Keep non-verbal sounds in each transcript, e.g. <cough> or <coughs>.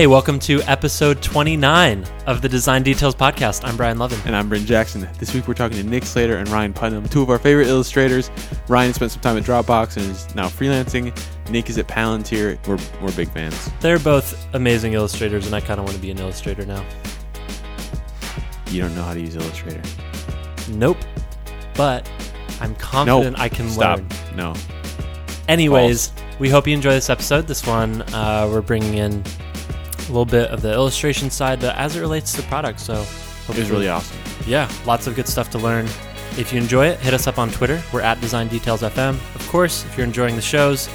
Hey, welcome to episode 29 of the Design Details Podcast. I'm Brian Lovin. And I'm Bryn Jackson. This week we're talking to Nick Slater and Ryan Putnam, two of our favorite illustrators. Ryan spent some time at Dropbox and is now freelancing. Nick is at Palantir. We're, we're big fans. They're both amazing illustrators, and I kind of want to be an illustrator now. You don't know how to use Illustrator. Nope. But I'm confident I can Stop. learn. No. Anyways, we hope you enjoy this episode. This one, uh, we're bringing in little bit of the illustration side but as it relates to product. So, It was really awesome. yeah, lots of good stuff to learn. If you enjoy it, hit us up on Twitter. We're at Design Details FM. Of course, if you're enjoying the shows,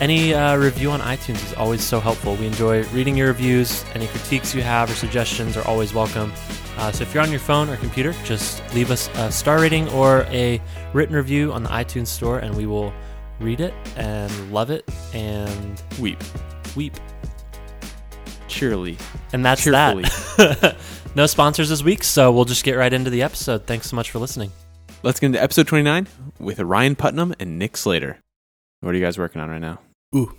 any uh, review on iTunes is always so helpful. We enjoy reading your reviews. Any critiques you have or suggestions are always welcome. Uh, so if you're on your phone or computer, just leave us a star rating or a written review on the iTunes store, and we will read it and love it and Weep. weep. Cheerily. And that's Cheerfully. that. <laughs> no sponsors this week, so we'll just get right into the episode. Thanks so much for listening. Let's get into episode 29 with Ryan Putnam and Nick Slater. What are you guys working on right now? Ooh.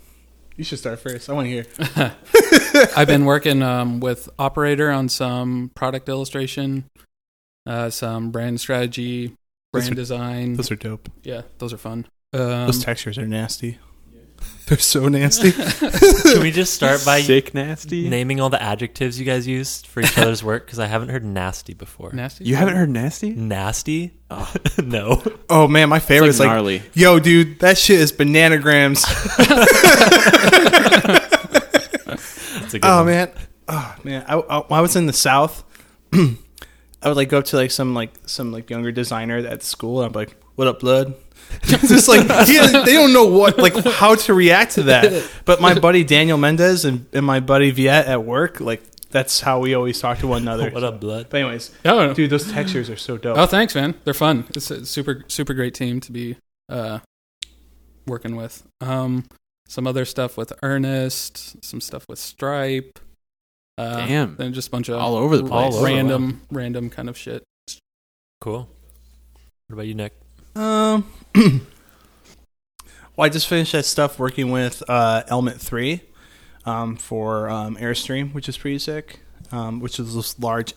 You should start first. I want to hear. <laughs> I've been working um, with Operator on some product illustration, uh, some brand strategy, Those brand are- design. Those are dope. yeah, those are fun. Um, Those textures are nasty. They're so nasty. <laughs> Can we just start by Sick nasty? naming all the adjectives you guys used for each other's work? Because I haven't heard nasty before. nasty. You haven't heard nasty? Nasty? Oh. <laughs> no. oh man, my favorite It's is like like, gnarly. yo, dude, that shit is bananagrams. <laughs> That's a good oh one. man, oh man. I, I, when I was in the South, <clears throat> I would like go up to like some like some like younger designer at school, and I'm like, "What up, blood?" It's <laughs> just like he, they don't know what like how to react to that. <laughs> But my buddy Daniel Mendez and, and my buddy Viet at work, like that's how we always talk to one <laughs> another. What up, blood? But anyways, Oh, dude, those textures are so dope. oh, thanks, man. They're fun. It's a super super great team to be uh, working with. Um, some other stuff with Ernest, some stuff with Stripe. Uh, Damn. Then just a bunch of All over the place. over. random random kind of shit. Cool. What about you, Nick? Um, well, I just finished that stuff working with uh, Element Three um, for um, Airstream, which is pretty sick. Um, which is those large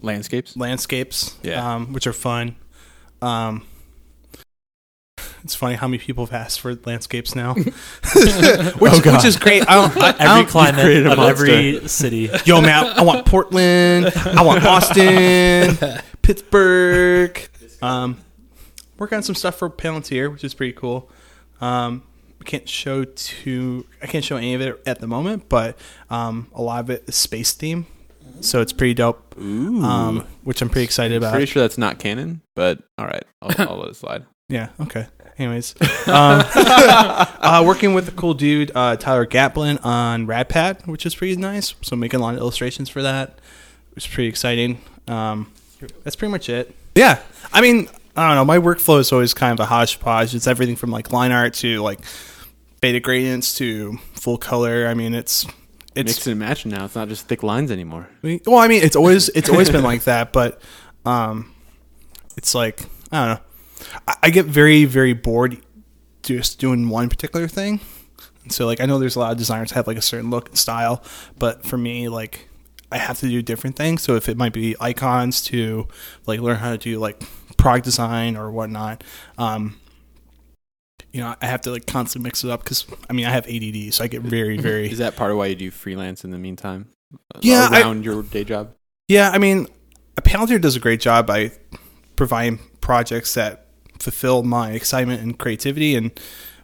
Landscapes? landscapes, Yeah. um, which are fun. Um, it's funny how many people have asked for landscapes now, <laughs> <laughs> which, Oh, which is great. I don't, I, I Every don't- climate of every city. Yo, man, I want Portland. I want Boston, <laughs> Pittsburgh. Um, working on some stuff for Palantir, which is pretty cool. Um, I can't show too. I can't show any of it at the moment, but um, a lot of it is space theme, so it's pretty dope. Ooh. Um, which I'm pretty excited about. Pretty sure that's not canon, but all right. I'll, <laughs> I'll let it slide. Yeah. Okay. Anyways, <laughs> um, <laughs> uh, working with a cool dude, uh, Tyler Gatlin on RadPad, which is pretty nice. So making a lot of illustrations for that, which is pretty exciting. Um, that's pretty much it. Yeah. I mean, I don't know. My workflow is always kind of a hodgepodge. It's everything from like line art to like beta gradients to full color. I mean, it's it's Mix and match now. It's not just thick lines anymore. I mean, well, I mean, it's always it's always been like that, but um, it's like I don't know. I, I get very very bored just doing one particular thing. And so, like, I know there's a lot of designers have like a certain look and style, but for me, like, I have to do different things. So if it might be icons to like learn how to do like product design or whatnot, um, you know, I have to like constantly mix it up because I mean I have ADD, so I get very very Is that part of why you do freelance in the meantime? Yeah, I- Around your day job? Yeah, I mean, Palantir does a great job by providing projects that fulfill my excitement and creativity and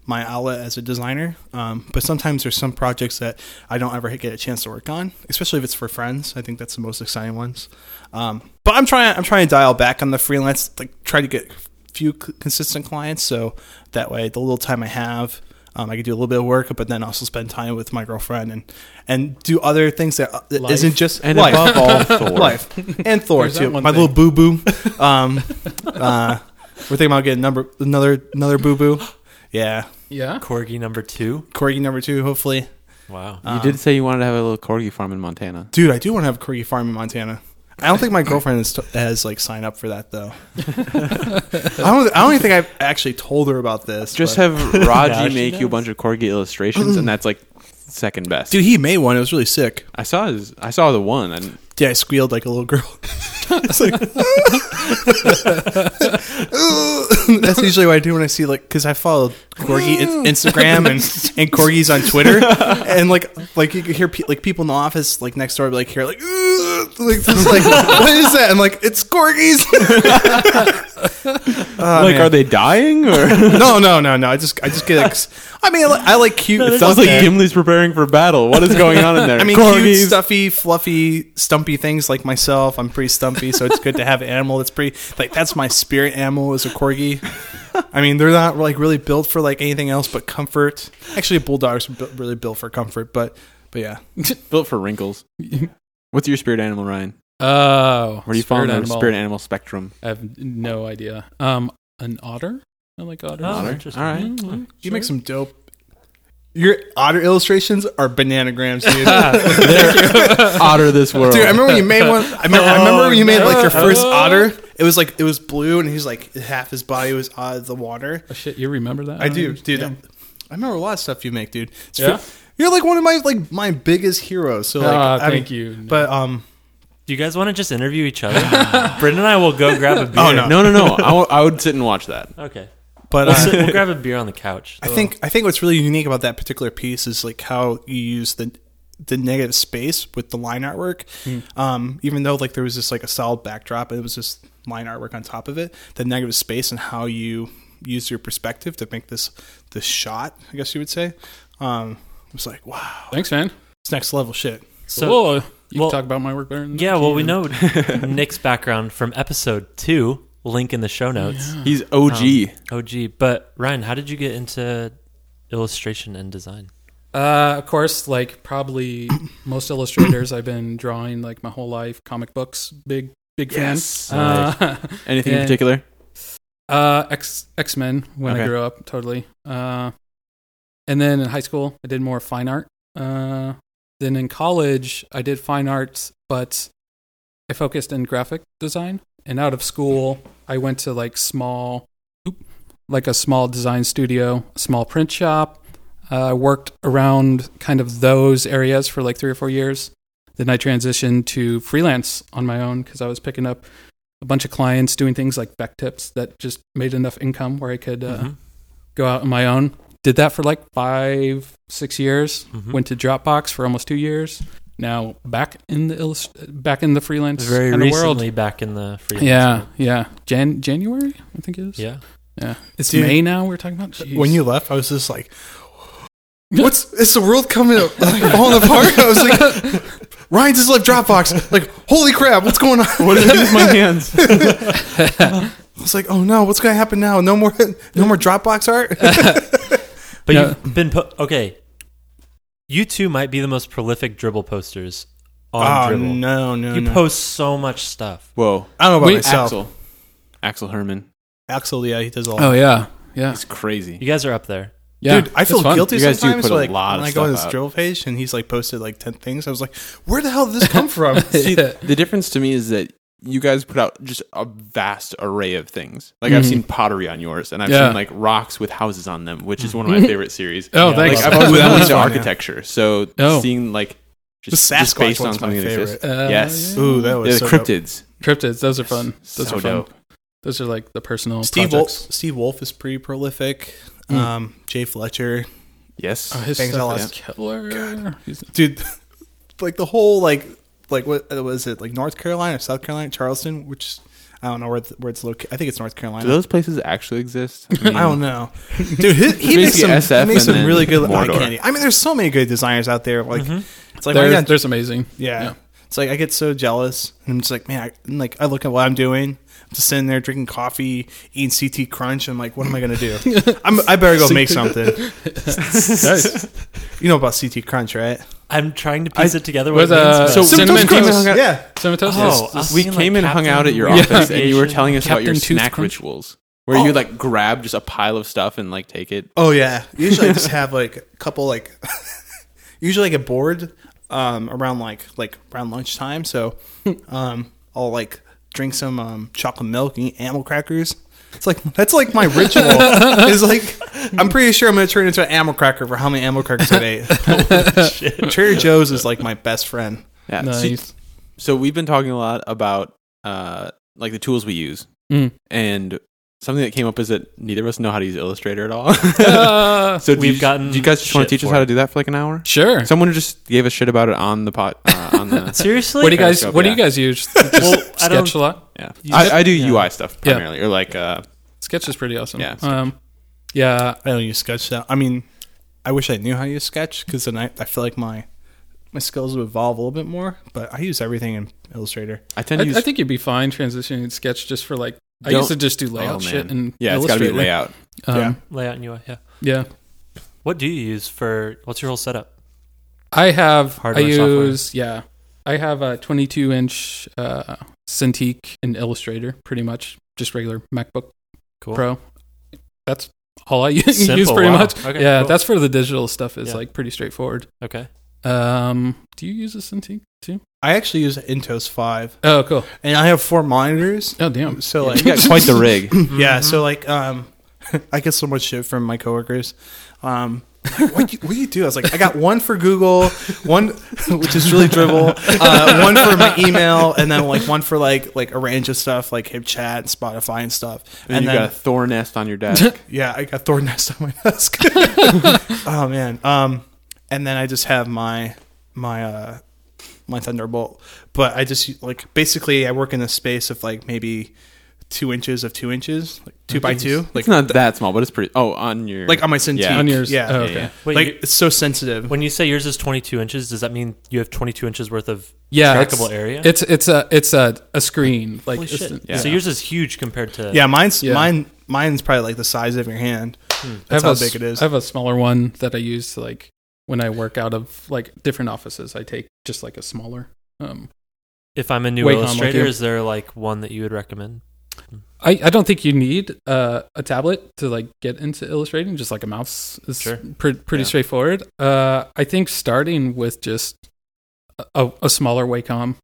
my outlet as a designer. Um, but sometimes there's some projects that I don't ever get a chance to work on, especially if it's for friends. I think that's the most exciting ones. Um, but I'm trying. I'm trying to dial back on the freelance, like try to get a few c- consistent clients, so that way the little time I have. Um, I can do a little bit of work, but then also spend time with my girlfriend and and do other things that, that Life. isn't just And life above all, <laughs> Thor. life and Thor There's too. My thing. little boo boo. Um, uh, we're thinking about getting number another another boo boo. <gasps> Yeah, Yeah. Corgi number two. corgi number two. Hopefully, Wow. You did um, say you wanted to have a little corgi farm in Montana. dude. I do want to have a corgi farm in Montana. I don't think my girlfriend has, has like signed up for that though. <laughs> I don't. I don't even think I've actually told her about this. Just but- have Now Raji <laughs> she make you a bunch of corgi illustrations, and <laughs> that's like second best. Dude, he made one. It was really sick. I saw his. I saw the one. And Yeah, I squealed like a little girl. <laughs> it's like <laughs> that's usually what I do when I see like because I follow Corgi in- <laughs> Instagram and and Corgis on Twitter, and like like you can hear pe- like people in the office like next door be like here like like just like what is that? I'm like it's Corgis. <laughs> Oh, like, man. are they dying or? <laughs> No, no, no, no. I just I just get. Like, I mean, I like, I like cute. it sounds like Gimli's preparing for battle. What is going on in <laughs> there? I mean, cute, Corgis. stuffy, fluffy, stumpy things like myself. I'm pretty stumpy, so it's good to have an animal that's pretty. Like that's my spirit animal is a corgi. I mean, they're not like really built for like anything else but comfort. Actually, bulldogs are bu- really built for comfort, but but yeah. built for wrinkles. What's your spirit animal, Ryan? Oh, Where do you fall in spirit the animal. spirit animal spectrum? I have no idea. Um, an otter. I like otters. Oh, Otter? interesting. All right. Mm, You make some dope. Your otter illustrations are bananagrams, dude. <laughs> <laughs> <laughs> Otter this world. Dude, I remember when you made one. I remember, I remember when you made like your first no. otter. It was like it was blue, and he's like half his body was out of the water. Oh shit, you remember that? I do, dude. Yeah. I remember a lot of stuff you make, dude. It's Yeah? fr- you're like one of my like my biggest heroes. So like, Ah, I mean- thank you. But um, Do you guys want to just interview each other? <laughs> Brendan and I will go grab a <laughs> beer. Oh, no. no, no, no. <laughs> I, w- I would sit and watch that. Okay. but We'll, uh, sit, we'll grab a beer on the couch. I think I think what's really unique about that particular piece is like how you use the the negative space with the line artwork. Um, even though like there was just like a solid backdrop, it was just line artwork on top of it. The negative space and how you use your perspective to make this this shot, I guess you would say. Um, it was like wow, Thanks, man. it's next level shit. So, Cool. You well- can talk about my work better. Than yeah, that, well, we know <laughs> Nick's background from episode two. Link in the show notes. He's OG. Oh, gee. But, Ryan, how did you get into illustration and design? Uh, of course, like probably <coughs> most illustrators, I've been drawing like my whole life. Comic books, big big Yes. fan. Uh, <laughs> Anything in particular? uh, X X Men when Okay. I grew up, totally. Uh, and then in high school, I did more fine art. Uh, then in college, I did fine arts, but I focused in graphic design. And out of school, I went to like small, like a small design studio, small print shop. I uh, worked around kind of those areas for like three or four years. Then I transitioned to freelance on my own because I was picking up a bunch of clients doing things like back tips that just made enough income where I could uh, Mhm. go out on my own. Did that for like five, six years. Mhm. Went to Dropbox for almost two years. Now back in the illust- back in the freelance world. Very kind of recently world. back in the freelance. Yeah, yeah. Jan January, I think it is. Yeah. yeah. It's Dude, May now. We're talking about. Jeez. When you left, I was just like, <laughs> "What's is the world coming up, like, falling apart?" I was like, <laughs> "Ryan just left Dropbox." Like, holy crap, what's going on? What did I do with my <laughs> hands? I was like, "Oh no, what's going to happen now? No more, no more Dropbox art." But No. you've been put. Okay. You two might be the most prolific Dribbble posters on oh Dribbble. no, no, You no. post so much stuff. Whoa. I don't know about Wait, myself. Axel. Axel Herman. Axel, yeah, he does all. Oh yeah, yeah, He's crazy. You guys are up there. yeah. Dude, I feel fun. guilty You guys do sometimes. put a like, lot of when I go on his out. Dribbble page and he's like posted like ten things. I was like, "Where the hell did this come from?" <laughs> See, <laughs> the difference to me is that you guys put out just a vast array of things. Like I've Mhm. seen pottery on yours, and I've Yeah. seen like rocks with houses on them, which is one of my <laughs> favorite series. Oh, Yeah, thanks. Like I've always that been into architecture, so Oh. seeing like just, the just based on one's my something that favorite. exists. Uh, yes, yeah. Ooh, that was Yeah, the so dope. cryptids. Cryptids. Those are fun. Those so are fun. dope. Those are like the personal Steve Wolf. Steve Wolf is pretty prolific. Mm. Um, Jay Fletcher, Yes, Oh, his Thanks, stuff Alice. is killer. He's- dude, <laughs> like the whole like like what uh, was it like North Carolina, or South Carolina, Charleston, which I don't know where it's, where it's located. I think it's North Carolina. do those places actually exist? <laughs> I, mean, I don't know, <laughs> dude. He, he makes some, SF he makes some really good eye candy. I mean, there's so many good designers out there. Like mm-hmm. it's like They're, I they're amazing. yeah. yeah. It's like I get so jealous, and I'm just like, man, I, like I look at what I'm doing. I'm just sitting there drinking coffee, eating CT Crunch. I'm like, what am I gonna do? <laughs> I'm, I better go make something. Nice. You know about CT Crunch, right? I'm trying to piece it together. What With, it means, uh, but- So cinnamon Toast Crunch toast. hung out- Yeah. Cinnamon toast. Oh, Yes. We came like, and hung out at your Yeah. office, and you were telling us about your Tooth snack Crunch. rituals, where you like grab just a pile of stuff and like take it. Oh yeah. Usually I just have like a couple like. <laughs> usually I get bored um, around like like around lunchtime, so um, I'll like drink some um, chocolate milk and eat animal crackers. It's like that's like my ritual. <laughs> It's like I'm pretty sure I'm gonna turn into an ammo cracker for how many ammo crackers I ate. <laughs> Trader Joe's is like my best friend. Yeah. Nice. So, so we've been talking a lot about uh, like the tools we use, Mm. and something that came up is that neither of us know how to use Illustrator at all. Uh, <laughs> so do We've you, gotten Do you guys just want to teach us how to do that for like an hour? sure. Someone just gave us shit about it on the pot uh, on the <laughs> Seriously? What do you guys? Periscope, What do you guys use? <laughs> Well, Just I don't- sketch a lot. yeah. I, I do yeah. UI stuff Yeah. primarily, or like uh, Sketch is pretty awesome. Yeah, Um, yeah. I don't use Sketch now. I mean, I wish I knew how to use Sketch because then I, I feel like my my skills would evolve a little bit more. But I use everything in Illustrator. I I, tend to use. I think you'd be fine transitioning to Sketch just for like. I Don't- used to just do layout oh, shit and yeah, it's got to be layout. Um, Yeah. Layout and UI, yeah. yeah. What do you use for, what's your whole setup? I have. Hardware, I software. use. Yeah. I have a 22 inch uh, Cintiq and Illustrator, pretty much just regular MacBook Cool. Pro. That's all I <laughs> use, Simple, pretty wow. much. Okay, yeah, cool. that's for the digital stuff. Is Yeah. like pretty straightforward. Okay. Um, do you use a Cintiq too? I actually use Intuos five. Oh, cool. and I have four monitors. Oh, damn. So like, you got quite the rig. <laughs> yeah. So like, um, <laughs> I get so much shit from my coworkers. Um, what do you, what do you do? I was like, I got one for Google, one <laughs> which is really Dribbble, uh, one for my email, and then like one for like like a range of stuff like HipChat, and Spotify, and stuff. And, you then got a Thor nest on your desk. yeah, I got Thor Nest on my desk. oh man. Um, and then I just have my my uh my Thunderbolt, but I just like basically I work in a space of like maybe two inches of two inches, like two by two, like it's not that small, but it's pretty. Oh, on your like on my Cintiq. Yeah. On yours. yeah. Oh, okay. yeah. Wait, like you- it's so sensitive. when you say yours is 22 inches, does that mean you have 22 inches worth of Yeah, trackable it's, area? It's it's a it's a, a screen like Holy shit. yeah. So yours is huge compared to. yeah, mine's Yeah. mine. Mine's probably like the size of your hand. Hmm. I That's have how a s- big it is. I have a smaller one that I use to, like when I work out of like different offices. I take just like a smaller. Um, If I'm a new Wacom, like illustrator, is there like one that you would recommend? I, I don't think you need uh, a tablet to like get into illustrating. Just like a mouse is Sure. pre- pretty Yeah. straightforward. Uh, I think starting with just a, a smaller Wacom.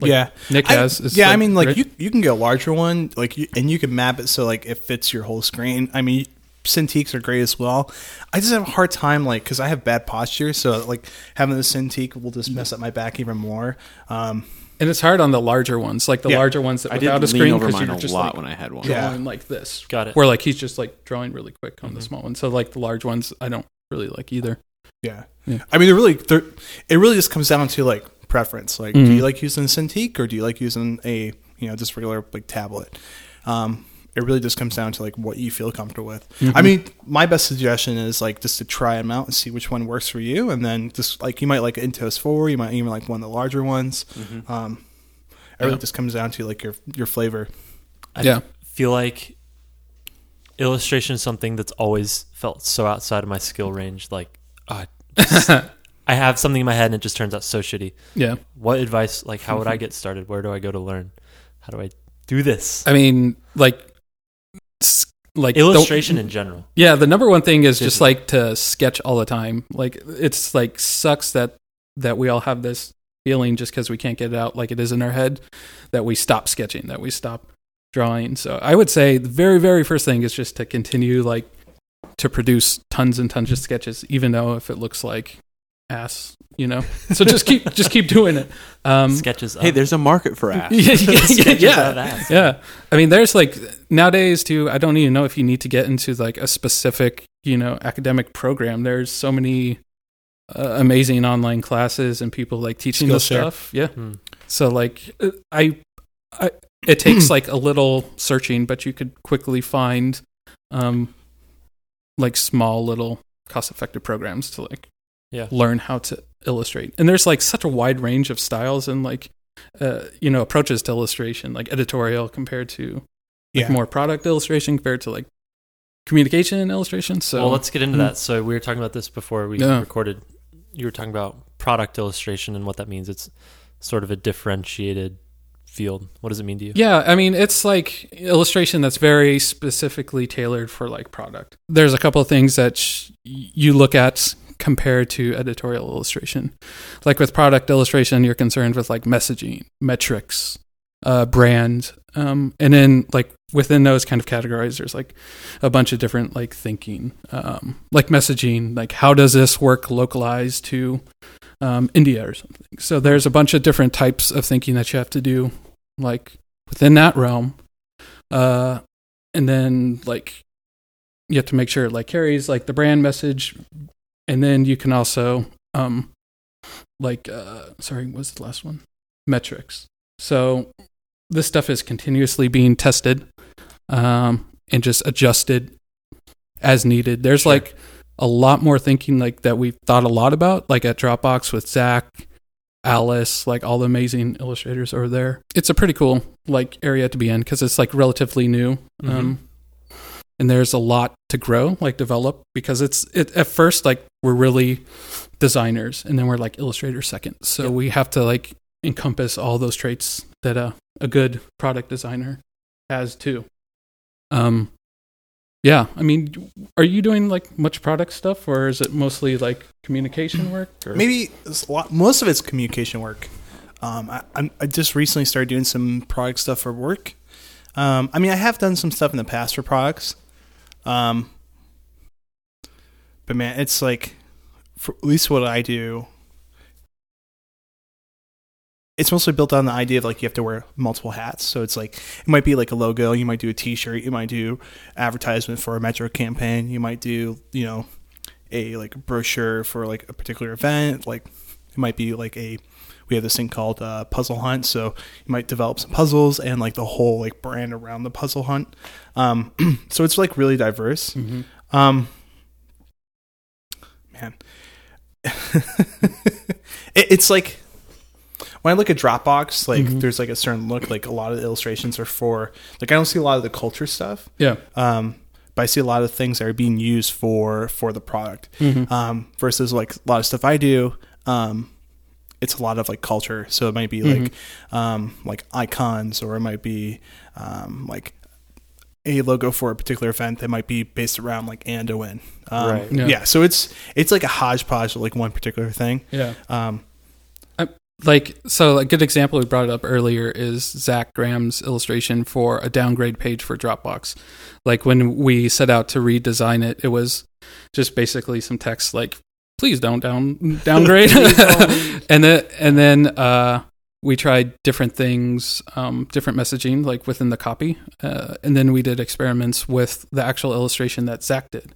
Like yeah, Nick I- has. is, yeah. I mean, like great. you you can get a larger one, like you, and you can map it so like it fits your whole screen. I mean, Cintiqs are great as well. I just have a hard time, like, because I have bad posture, so like having the Cintiq will just mess up my back even more. Um, and it's hard on the larger ones, like the Yeah. larger ones that I did without a screen because mine you're a just lot like when I had one. Yeah. like this. Got it. Where like he's just like drawing really quick on the Mhm. small one. So like the large ones, I don't really like either. yeah. Yeah. I mean, they're really, they're, it really just comes down to like preference. Like, do Mhm. you like using Cintiq or do you like using a you know just regular like tablet? Um, it really just comes down to like what you feel comfortable with. Mm-hmm. I mean, my best suggestion is like just to try them out and see which one works for you, and then just like you might like Intuos four, you might even like one of the larger ones. Mhm. Um, it really Yeah. just comes down to like your your flavor. I Yeah. feel like illustration is something that's always felt so outside of my skill range. Like, uh, <laughs> I have something in my head and it just turns out so shitty. yeah. What advice, like, how would I <laughs> get started? Where do I go to learn? How do I do this? I mean, like, s- like Illustration in general. Yeah, the number one thing is just like to sketch all the time. Like it's like sucks that that we all have this feeling just because we can't get it out like it is in our head that we stop sketching, that we stop drawing. So I would say the very very first thing is just to continue like to produce tons and tons of sketches, even though if it looks like ass, you know. So just keep <laughs> just keep doing it. Um, Sketches. Hey, there's a market for ass. yeah, <laughs> yeah, yeah, Sketches yeah. of ass. Yeah. I mean, there's like nowadays too. I don't even know if you need to get into like a specific, you know, academic program. There's so many uh, amazing online classes and people like teaching this Skillshare. stuff. Yeah. Hmm. So like, uh, I, I, it takes like a little searching, but you could quickly find, um, like small little cost-effective programs to like Yeah. learn how to illustrate. And there's like such a wide range of styles and like uh, you know approaches to illustration, like editorial compared to like Yeah. more product illustration compared to like communication illustration. So well, let's get into Mm. that. So we were talking about this before we Yeah. recorded. You were talking about product illustration and what that means. It's sort of a differentiated field. What does it mean to you? Yeah, I mean, it's like illustration that's very specifically tailored for like product. There's a couple of things that sh- you look at compared to editorial illustration. Like with product illustration, you're concerned with like messaging, metrics, uh, brand, um, and then like within those kind of categories, there's like a bunch of different like thinking, um, like messaging, like how does this work localized to um, India or something. So there's a bunch of different types of thinking that you have to do, like within that realm, uh, and then like you have to make sure it like carries like the brand message, and then you can also um, like uh, sorry, what's the last one? Metrics. So this stuff is continuously being tested um, and just adjusted as needed. There's Sure. like a lot more thinking like that we've thought a lot about, like at Dropbox with Zach, Alice, like all the amazing illustrators over there. It's a pretty cool like area to be in because it's like relatively new. Um, and there's a lot to grow, like develop, because it's it at first like we're really designers, and then we're like illustrators second. So Yep. we have to like encompass all those traits that a a good product designer has too. Um, yeah, I mean, are you doing like much product stuff, or is it mostly like communication work? Or? Maybe lot, most of it's communication work. Um, I, I'm- I just recently started doing some product stuff for work. Um, I mean, I have done some stuff in the past for products. Um, but man, it's like, for at least what I do, it's mostly built on the idea of like you have to wear multiple hats. So it's like it might be like a logo, you might do a T-shirt, you might do advertisement for a Metro campaign, you might do you know a like brochure for like a particular event. Like it might be like a we have this thing called uh, puzzle hunt. So you might develop some puzzles and like the whole like brand around the puzzle hunt. Um, <clears throat> so it's like really diverse. Mhm. Um, man, <laughs> it, it's like when I look at Dropbox, like Mhm. there's like a certain look. Like a lot of the illustrations are for like I don't see a lot of the culture stuff. Yeah. Um, but I see a lot of things that are being used for for the product. Mhm. Um, versus like a lot of stuff I do. Um, it's a lot of like culture. So it might be like um, like icons, or it might be um, like a logo for a particular event that might be based around like Anduin. Um, Right. Yeah. Yeah. So it's it's like a hodgepodge of like one particular thing. Yeah. Um, like so a good example we brought up earlier is zach graham's illustration for a downgrade page for dropbox like when we set out to redesign it it was just basically some text like please don't down downgrade. <laughs> <laughs> And then and then uh we tried different things um different messaging like within the copy uh, and then we did experiments with the actual illustration that zach did.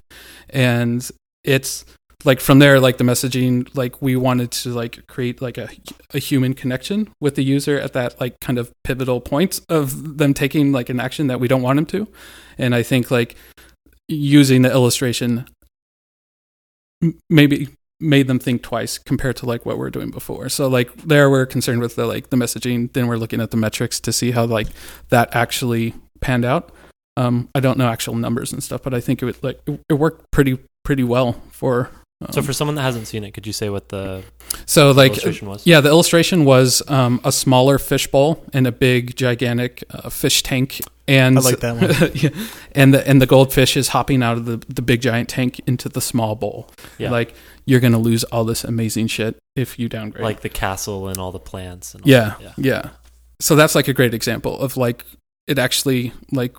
And it's like from there like the messaging like we wanted to like create like a, a human connection with the user at that like kind of pivotal point of them taking like an action that we don't want them to. And i think like using the illustration maybe made them think twice compared to like what we are doing before so like there we're concerned with the like the messaging then we're looking at the metrics to see how like that actually panned out um i don't know actual numbers and stuff but i think it would like it, it worked pretty pretty well for um, So for someone that hasn't seen it, could you say what the so like illustration was? yeah the illustration was um, a smaller fish bowl and a big gigantic uh, fish tank and I like that one. <laughs> yeah, and the and the goldfish is hopping out of the, the big giant tank into the small bowl Yeah. like you're gonna lose all this amazing shit if you downgrade like the castle and all the plants. And all yeah, that. yeah. yeah so that's like a great example of like it actually like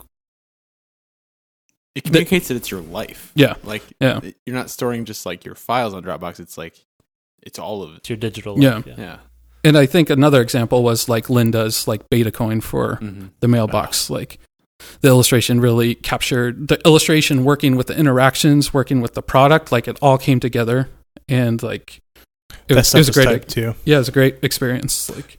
It communicates that it's your life. Yeah. Like Yeah. you're not storing just like your files on Dropbox. It's like it's all of it. It's your digital. Life. Yeah. life, Yeah. And i think another example was like linda's like beta coin for Mm-hmm. the mailbox like the illustration really captured the illustration working with the interactions working with the product like it all came together and like it that was, it was a great typed too. yeah it was a great experience like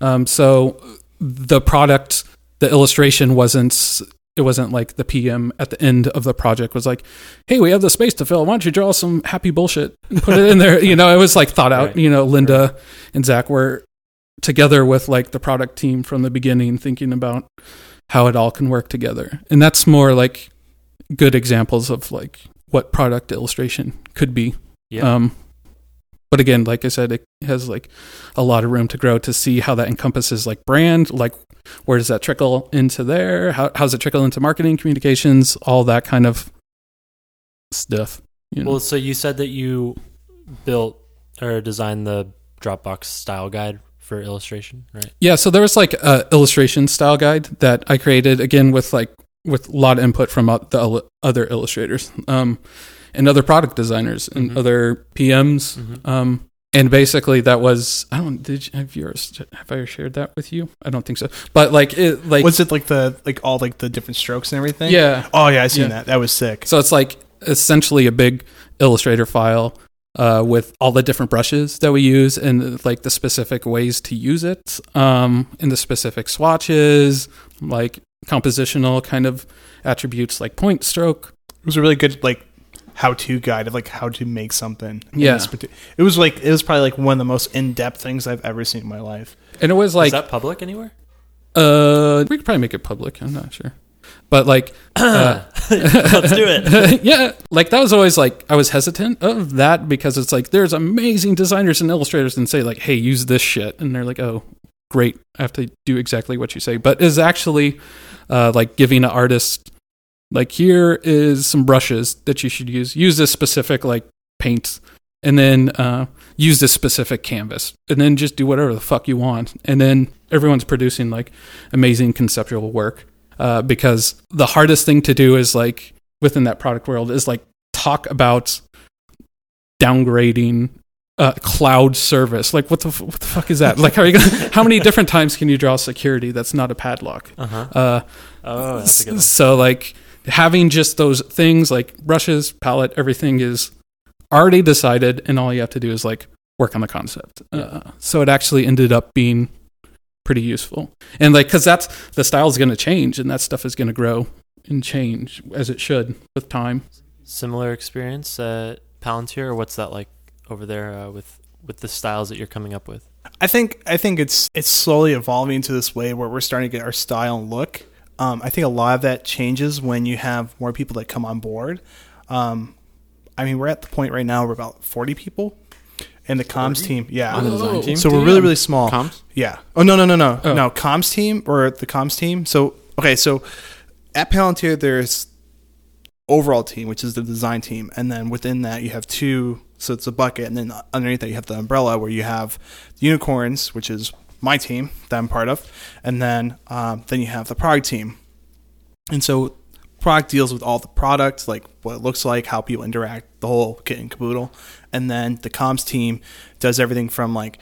um so the product the illustration wasn't it wasn't like the pm at the end of the project was like hey we have the space to fill. Why don't you draw some happy bullshit and put it in there? <laughs> You know it was like thought out. Right. you know linda and zach were together with like the product team from the beginning thinking about how it all can work together. And that's more like good examples of like what product illustration could be. Yeah. um but again like i said it has like a lot of room to grow to see how that encompasses like brand like where does that trickle into there how, how does it trickle into marketing communications all that kind of stuff you know? Well, so you said that you built or designed the Dropbox style guide for illustration, right? Yeah, so there was like a illustration style guide that I created again with like with a lot of input from the other illustrators um, and other product designers and Mhm. other PMs. Mhm. Um, and basically, that was I don't did you, have yours have I shared that with you? I don't think so. But like it like Was it like the like all like the different strokes and everything? yeah. Oh yeah, I seen Yeah. that. That was sick. So it's like essentially a big Illustrator file uh, with all the different brushes that we use and like the specific ways to use it, um, and the specific swatches, like compositional kind of attributes like point stroke. It was a really good like how-to guide of like how to make something. in Yeah. this it was like it was probably like one of the most in-depth things I've ever seen in my life. And it was like Is that public anywhere? uh, we could probably make it public. I'm not sure. But like, <clears throat> uh, Let's do it. <laughs> yeah, like that was always like I was hesitant of that because it's like there's amazing designers and illustrators and say like, hey, use this shit, and they're like, oh, great, I have to do exactly what you say. But is actually uh, like giving an artist like here is some brushes that you should use. Use this specific like paint, and then uh, use this specific canvas, and then just do whatever the fuck you want, and then everyone's producing like amazing conceptual work uh, because the hardest thing to do is like within that product world is like talk about downgrading uh, cloud service. Like what the f- what the fuck is that? <laughs> Like how are you gonna, how many different times can you draw security that's not a padlock? Uh huh. Uh, Oh, that's a good one. so like having just those things like brushes, palette, everything is already decided, and all you have to do is like work on the concept. Uh, so it actually ended up being pretty useful, and like because that's the style is going to change, and that stuff is going to grow and change as it should with time. Similar experience at Palantir, or what's that like over there uh, with with the styles that you're coming up with? I think I think it's it's slowly evolving to this way where we're starting to get our style and look. Um, I think a lot of that changes when you have more people that come on board. Um, I mean, we're at the point right now we're about forty people, and the comms team, yeah. On the design team? So we're really really small. Comms? Yeah. Oh no no no no Oh. no comms team or the comms team. So okay, so at Palantir there's overall team, which is the design team, and then within that you have two. So it's a bucket, and then underneath that you have the umbrella where you have unicorns, which is my team that I'm part of, and then um, then you have the product team, and so product deals with all the product, like what it looks like, how people interact, the whole kit and caboodle, and then the comms team does everything from like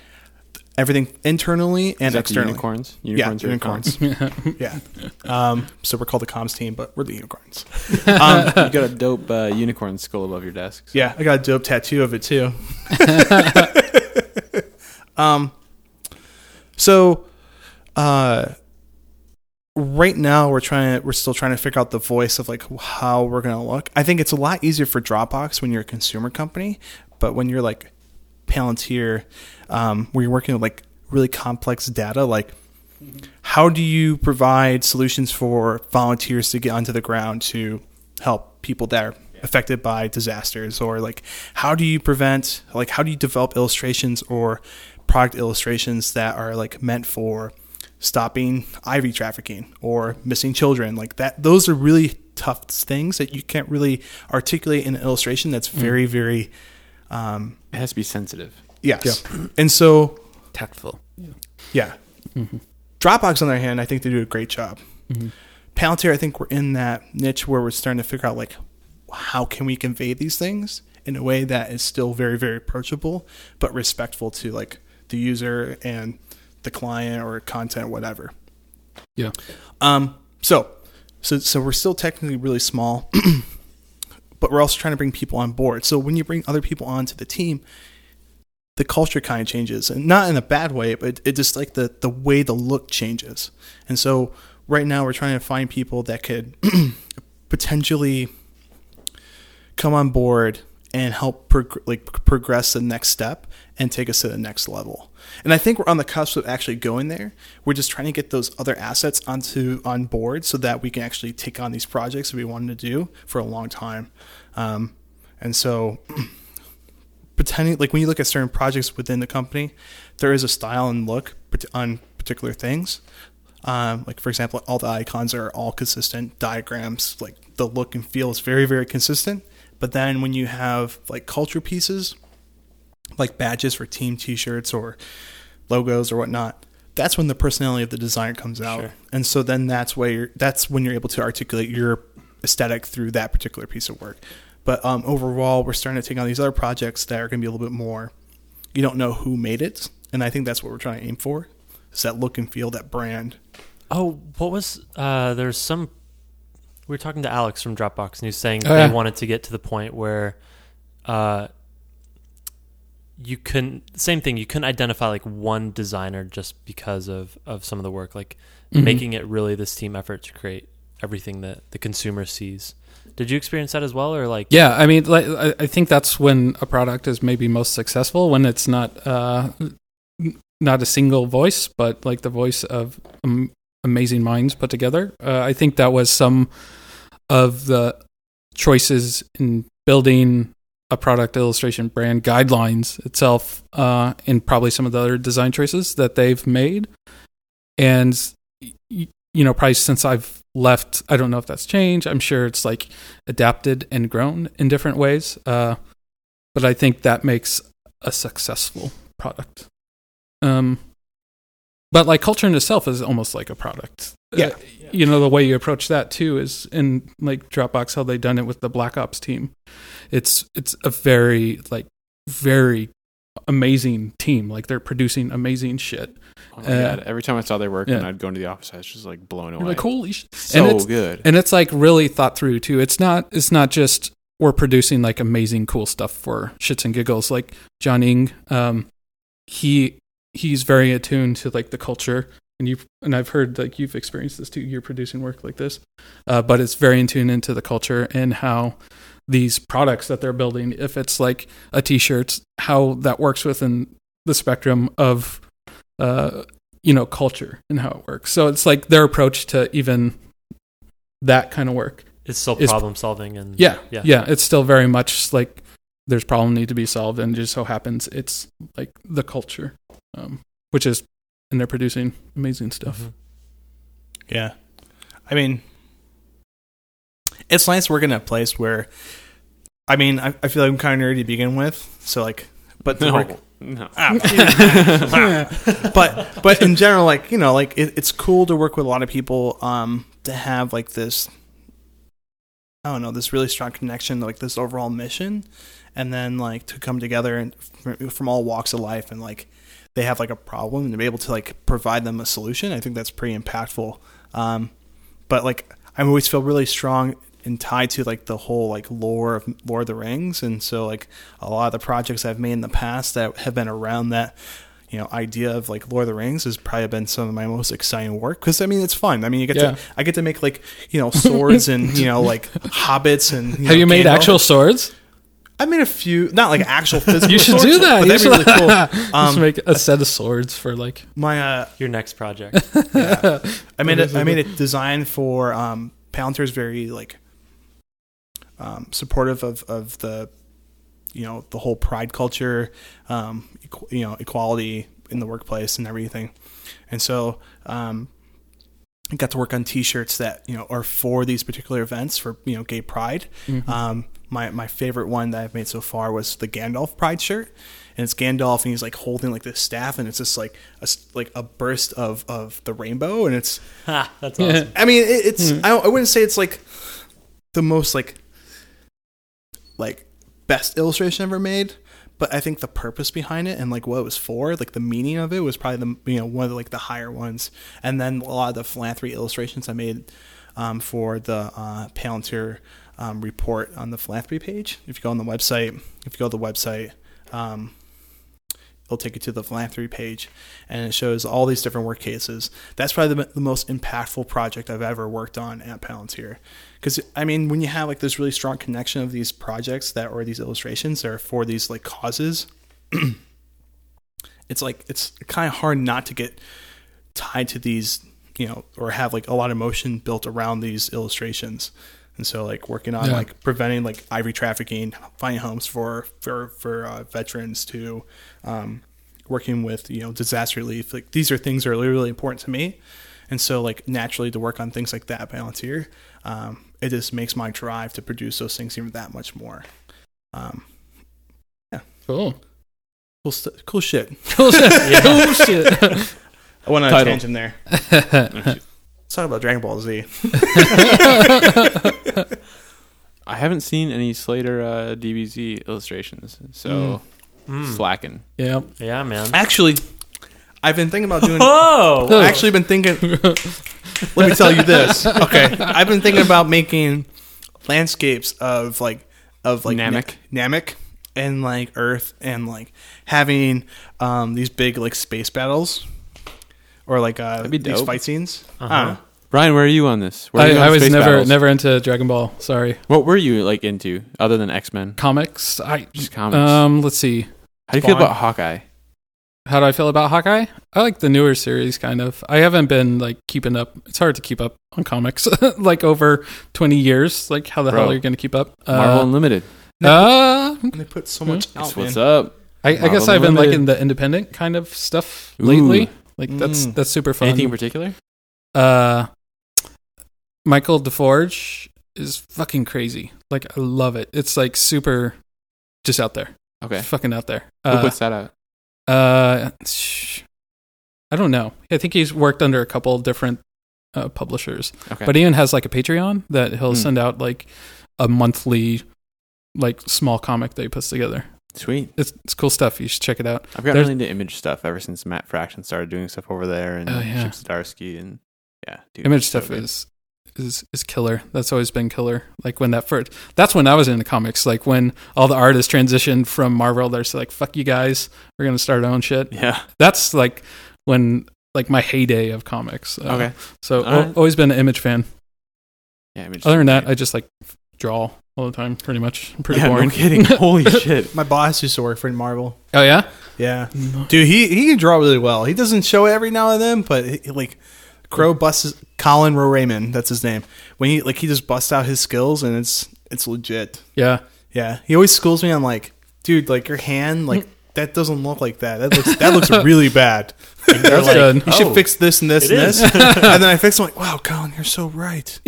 everything internally and that externally. unicorns? Yeah, Unicorns. unicorns. <laughs> yeah. Um, so we're called the comms team, but we're the unicorns. <laughs> Um, you got a dope uh, unicorn skull above your desk. yeah, I got a dope tattoo of it too. <laughs> um, so, uh, right now we're trying to, we're still trying to figure out the voice of like how we're gonna look. I think it's a lot easier for Dropbox when you're a consumer company, but when you're like Palantir, um, where you're working with like really complex data, like how do you provide solutions for volunteers to get onto the ground to help people that are affected by disasters or like how do you prevent like how do you develop illustrations or product illustrations that are like meant for stopping ivory trafficking or missing children like that those are really tough things that you can't really articulate in an illustration that's very very um It has to be sensitive. yes <clears throat> and so Tactful. yeah Mm-hmm. Dropbox, on the other hand, I think they do a great job. Mhm. Palantir, I think we're in that niche where we're starting to figure out like how can we convey these things in a way that is still very, very approachable, but respectful to like the user and the client or content, whatever. Yeah. Um. So, so, so we're still technically really small, <clears throat> but we're also trying to bring people on board. So when you bring other people onto the team, the culture kind of changes, and not in a bad way, but it just like the the way the look changes. And so right now we're trying to find people that could <clears throat> potentially come on board and help prog- like progress the next step and take us to the next level. And I think we're on the cusp of actually going there. We're just trying to get those other assets onto on board so that we can actually take on these projects that we wanted to do for a long time. Um, and so <clears throat> pretending like when you look at certain projects within the company, there is a style and look on particular things. Um, like for example, all the icons are all consistent. Diagrams, like the look and feel is very very consistent. But then when you have like culture pieces, like badges for team T-shirts or logos or whatnot, that's when the personality of the designer comes out. Sure. And so then that's where you're, that's when you're able to articulate your aesthetic through that particular piece of work. But um, overall, we're starting to take on these other projects that are going to be a little bit more. You don't know who made it, and I think that's what we're trying to aim for. Is that look and feel, that brand. Oh, what was uh there's some we were talking to Alex from Dropbox and he was saying Oh, they yeah. wanted to get to the point where uh you couldn't same thing, you couldn't identify like one designer just because of of some of the work like Mhm. making it really this team effort to create everything that the consumer sees. Did you experience that as well or like Yeah, I mean, like, I I think that's when a product is maybe most successful when it's not uh, not a single voice, but like the voice of um, amazing minds put together. Uh, I think that was some of the choices in building a product illustration brand guidelines itself, uh, and probably some of the other design choices that they've made. And you know, probably since I've left, I don't know if that's changed. I'm sure it's like adapted and grown in different ways. Uh, but I think that makes a successful product. Um, but like culture in itself is almost like a product. Yeah. Uh, you know, the way you approach that too is in like Dropbox, how they done it with the Black Ops team. It's, it's a very like, very amazing team. Like they're producing amazing shit. Oh my Uh, God. Every time I saw their work yeah. and I'd go into the office, I was just like blown away. like, holy sh-. so and it's, good. and it's like really thought through too. It's not it's not just we're producing like amazing cool stuff for shits and giggles. Like John Ing, um, he he's very attuned to like the culture, and you and I've heard like you've experienced this too. You're producing work like this, uh, but it's very in tune into the culture and how these products that they're building. If it's like a T-shirt, how that works within the spectrum of uh, you know culture and how it works. So it's like their approach to even that kind of work. it's still is- problem solving and Yeah, yeah. yeah, It's still very much like there's problem need to be solved, and it just so happens it's like the culture, um, which is, and they're producing amazing stuff. Mhm. Yeah. I mean, it's nice working at a place where, I mean, I, I feel like I'm kind of nerdy to begin with. So, like, but the no, work, no. <laughs> but but in general, like you know, like it, it's cool to work with a lot of people um, to have like this. I don't know this really strong connection, like this overall mission, and then like to come together and from, from all walks of life, and like they have like a problem and to be able to like provide them a solution. I think that's pretty impactful. Um, but like I always feel really strong and tied to like the whole like lore of Lord of the Rings, and so like a lot of the projects I've made in the past that have been around that you know idea of like Lord of the Rings has probably been some of my most exciting work because I mean it's fun. I mean you get Yeah. to I get to make like you know swords and <laughs> you know like hobbits and you Have know, you made Gandalf. actual swords? I made a few, not like actual <laughs> physical. You should swords, do that. But You that'd be really should- cool. <laughs> Just Um, make a set of swords for like. my uh, Your next project. <laughs> I made That is a, I a made good- a design for um, Palantir's very like um, supportive of, of the you know the whole pride culture, um, equ- you know equality in the workplace and everything, and so um, I got to work on T-shirts that you know are for these particular events for you know gay pride. Mhm. Um, my my favorite one that I've made so far was the Gandalf Pride shirt, and it's Gandalf and he's like holding like this staff, and it's just like a s- like a burst of of the rainbow, and it's ha, <laughs> that's awesome. I mean it, it's Mhm. I, I wouldn't say it's like the most like like best illustration ever made. But I think the purpose behind it and like what it was for, like the meaning of it, was probably the you know one of the, like the higher ones. And then a lot of the philanthropy illustrations I made um, for the uh, Palantir um, report on the philanthropy page. If you go on the website, if you go to the website, um, it'll take you to the philanthropy page, and it shows all these different work cases. That's probably the, the most impactful project I've ever worked on at Palantir. Because I mean, when you have like this really strong connection of these projects that or these illustrations that are for these like causes, <clears throat> it's like it's kind of hard not to get tied to these, you know, or have like a lot of emotion built around these illustrations. And so, like working on Yeah. like preventing like ivory trafficking, finding homes for for for uh, veterans, to um, working with you know disaster relief. Like these are things that are really, really important to me. And so, like naturally, to work on things like that, volunteer um, it just makes my drive to produce those things even that much more. Um, Cool. Cool, st- cool shit. Cool shit. <laughs> Cool shit. <laughs> I went on a Title. tangent there. <laughs> Let's talk about Dragon Ball Z. <laughs> I haven't seen any Slater uh, DBZ illustrations, so Mm. slacking. yeah. Yeah, man. Actually, I've been thinking about doing. <laughs> Oh, I've actually been thinking. <laughs> let me tell you this. Okay, I've been thinking about making landscapes of like of like Namek? Na- Namek and like Earth and like having um these big like space battles or like uh That'd be these dope. fight scenes. I Uh-huh. don't know. Ryan, where are you on this? Where are I, you on I was space never battles? never into Dragon Ball. Sorry. What were you like into other than X Men? Comics. I Just comics. um. Let's see. How do you feel Spawn. about Hawkeye? How do I feel about Hawkeye? I like the newer series, kind of. I haven't been like keeping up. It's hard to keep up on comics, <laughs> like over twenty years. Like, how the Bro. hell are you going to keep up? Marvel Uh, Unlimited. uh, And they put so much That's out, what's man. up. I, I Marvel guess I've been Unlimited. liking the independent kind of stuff Ooh. lately. Like that's Mm. that's super fun. Anything in particular? uh, Michael DeForge is fucking crazy. Like I love it. It's like super, just out there. Okay. fucking out there. Who Uh, puts that out? Uh, I don't know. I think he's worked under a couple different uh, publishers, Okay. but he even has like a Patreon that he'll Hmm. send out like a monthly, like small comic that he puts together. Sweet. It's it's cool stuff. You should check it out. I've gotten There's- really into Image stuff ever since Matt Fraction started doing stuff over there and Oh, yeah. Chip Zdarsky and yeah, dude, Image so stuff good. is is is killer. That's always been killer. Like when that first, that's when I was into comics. Like when all the artists transitioned from Marvel, they're like, "Fuck you guys, we're gonna start our own shit." yeah. That's like when like my heyday of comics. Uh, Okay. So al- right. always been an Image fan. Yeah. Image Other than that, I just like draw all the time, pretty much. I'm pretty yeah, boring. No kidding. <laughs> Holy <laughs> shit. My boss used to work for Marvel. Oh yeah, Yeah, dude, he he can draw really well. He doesn't show it every now and then, but he, like Crow busts Colin Rowe Raymond, that's his name. When he like he just busts out his skills and it's it's legit. yeah. Yeah, he always schools me on like, dude, like your hand, like that doesn't look like that. That looks that looks <laughs> really bad. You're <laughs> That's like, good. You should "Oh, fix this and this and this. <laughs> and then I fix. I'm like, wow, Colin, you're so right.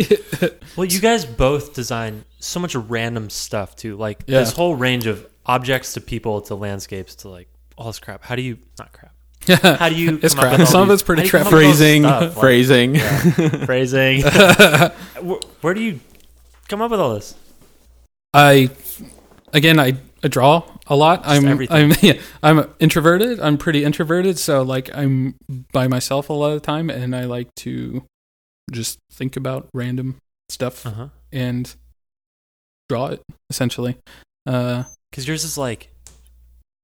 Well, you guys both design so much random stuff too. Like Yeah. this whole range of objects to people to landscapes to like all this crap. How do you not crap? Yeah. How do you? It's come up crap. with all Some of it's pretty how do you come crap. up with all this Phrasing. Like, phrasing. yeah, phrasing. where, where do you come up with all this? I again, I, I draw a lot. I'm everything. I'm <laughs> yeah, I'm introverted. I'm pretty introverted, so like I'm by myself a lot of the time, and I like to just think about random stuff Uh huh. and draw it essentially. Uh, Because yours is like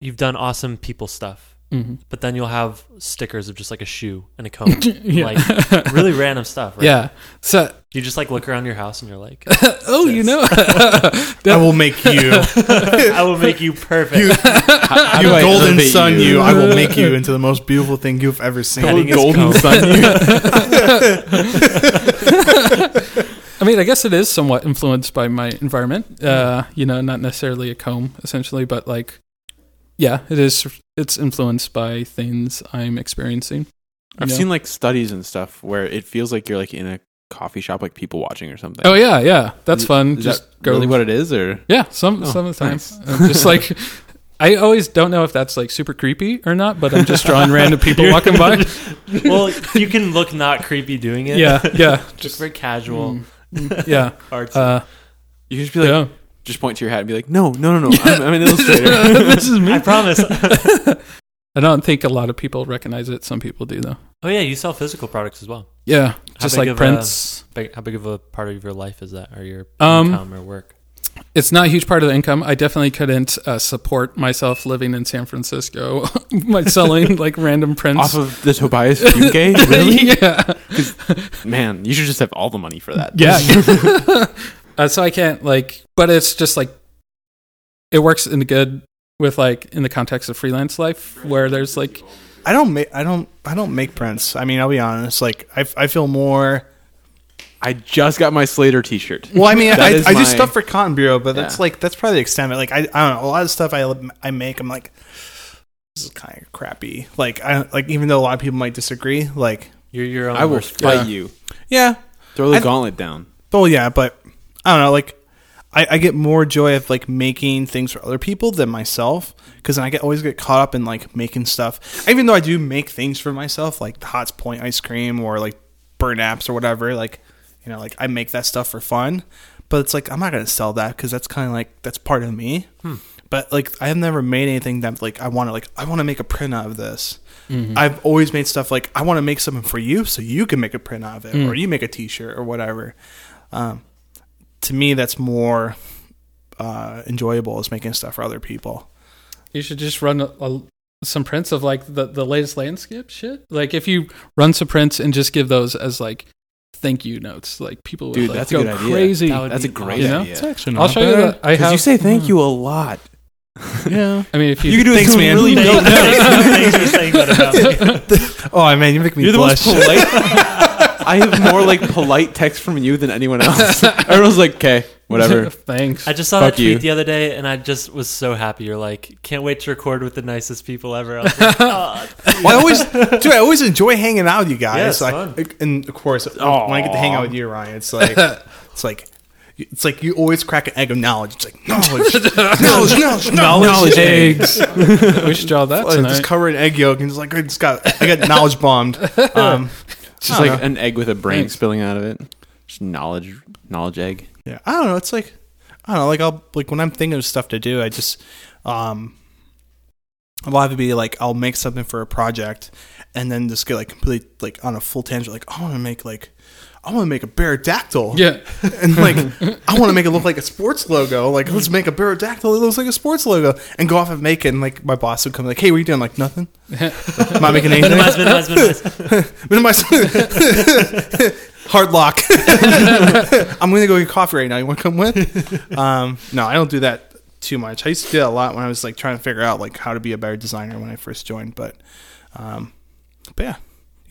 you've done awesome people stuff, mhm. but then you'll have stickers of just like a shoe and a <laughs> comb, yeah. like really random stuff. Right? yeah. So You just like look around your house and you're like, <laughs> oh, you know, <laughs> I will make you, I will make you perfect. you, How you do I golden sun, you? you. I will make you into the most beautiful thing you've ever seen. Petting golden sun. You. I mean, I guess it is somewhat influenced by my environment. Uh, you know, not necessarily a comb, essentially, but like, yeah, it is. It's influenced by things I'm experiencing. I've know? seen like studies and stuff where it feels like you're like in a coffee shop, like people watching or something. Oh yeah, yeah, that's Is- fun. Is Just that go. really what it is, or yeah, some Oh, some of the time. nice. Just like, <laughs> I always don't know if that's like super creepy or not, but I'm just drawing random people <laughs> walking by. <laughs> well, you can look not creepy doing it. Yeah, yeah, just very casual. Mm, yeah. Uh, you can just be like, yeah. Just point to your hat and be like, no, no, no, no, I'm, I'm an <laughs> illustrator. <laughs> this is me. I promise. <laughs> I don't think a lot of people recognize it. Some people do, though. oh yeah, you sell physical products as well. Yeah, How just like of a- prints. How big of a part of your life is that, or your Um, income or work? It's not a huge part of the income. I definitely couldn't uh, support myself living in San Francisco by selling like random prints. Off of the Tobias Fuge? Really? yeah, Man, you should just have all the money for that. yeah. Uh, so I can't like, but it's just like it works in the good with like in the context of freelance life where there's like I don't make I don't I don't make prints. I mean, I'll be honest. Like I, I feel more. I just got my Slater T-shirt. Well, I mean, That I, is I do my- stuff for Cotton Bureau, but that's Yeah. like that's probably the extent of it. Like I, I don't know. A lot of stuff I I make, I'm like, this is kind of crappy. Like I like even though a lot of people might disagree. Like You're your own I will fight Yeah. you. yeah, Throw the I- gauntlet down. well yeah, but I don't know. Like I, I get more joy of like making things for other people than myself because I get always get caught up in like making stuff. Even though I do make things for myself, like the Hots Point ice cream or like burn apps or whatever, like you know, like I make that stuff for fun. But it's like I'm not gonna sell that because that's kind of like that's part of me. Hmm. But like I have never made anything that like I want to like I want to make a print out of this. Mm-hmm. I've always made stuff like I want to make something for you so you can make a print out of it hmm. or you make a T-shirt or whatever. Um, to me, that's more uh, enjoyable is making stuff for other people. You should just run a, a, some prints of like the, the latest landscape shit. Like if you run some prints and just give those as like thank you notes, like people would Dude, like, that's a go good idea. crazy. That That's a be great You know? idea. It's actually I'll show you that. I have. you say thank <laughs> you a lot. Yeah. I mean, if you, You can do it Thanks, to man. really dope Thanks for saying that about me. <laughs> Oh man, you make me You're the blush. most polite. <laughs> I have more like polite text from you than anyone else. <laughs> Everyone's like, "Okay, whatever." <laughs> Thanks. I just saw Fuck that tweet you. the other day, and I just was so happy. You're like, can't wait to record with the nicest people ever. I was like, <laughs> "Oh, well, I always, dude, I always enjoy hanging out with you guys. Yeah, it's like, fun. and of course, when I get to hang out with you, Ryan, it's like, it's like, it's like you always crack an egg of knowledge. It's like knowledge, knowledge, knowledge, knowledge, eggs. we should draw that Like, tonight. just cover in egg yolk and just like I just got, I got knowledge bombed. Um, It's just like know. an egg with a brain Thanks. spilling out of it. Just knowledge, knowledge egg. yeah, I don't know. It's like, I don't know. Like I'll like when I'm thinking of stuff to do, I just, um, I'll have to be like I'll make something for a project, and then just get like completely like on a full tangent. Like I want to make like. I want to make a pterodactyl. yeah. <laughs> and like I want to make it look like a sports logo. Like let's make a pterodactyl that looks like a sports logo, and go off and make it. And like my boss would come like, "Hey, what are you doing?" Like nothing. <laughs> I'm not making anything. minimize, minimize, minimize. <laughs> Minimize. Hard lock. I'm gonna go get coffee right now. You want to come with? Um, no, I don't do that too much. I used to do that a lot when I was like trying to figure out like how to be a better designer when I first joined. But, um, but yeah.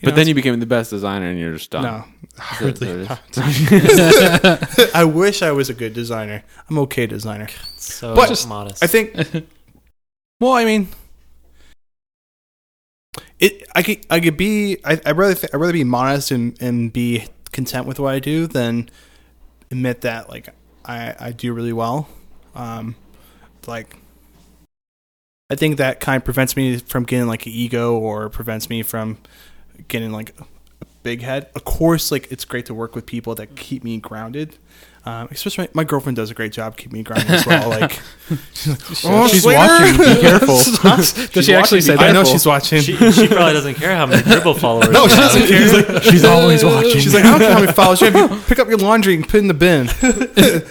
You but know, then you became the best designer, and you're just done. no. Is that- that is- <laughs> <laughs> I wish I was a good designer. I'm okay designer. So But- just modest. I think. <laughs> Well, I mean, it. I could. I could be. I. I rather. Th- I rather be modest and and be content with what I do than admit that like I I do really well. Um, like. I think that kind of prevents me from getting like an ego or prevents me from getting like a big head. Of course, like it's great to work with people that keep me grounded. Um, especially my, my girlfriend does a great job keeping me grounded as well. Like, <laughs> oh, she's Slater! watching. Be careful. <laughs> Does she actually say that? I know she's watching. she, she probably doesn't care how many <laughs> Dribbble followers. no, she doesn't care. She's like, She's always watching. she's like, I don't care how many followers you have. You pick up your laundry and put it in the bin.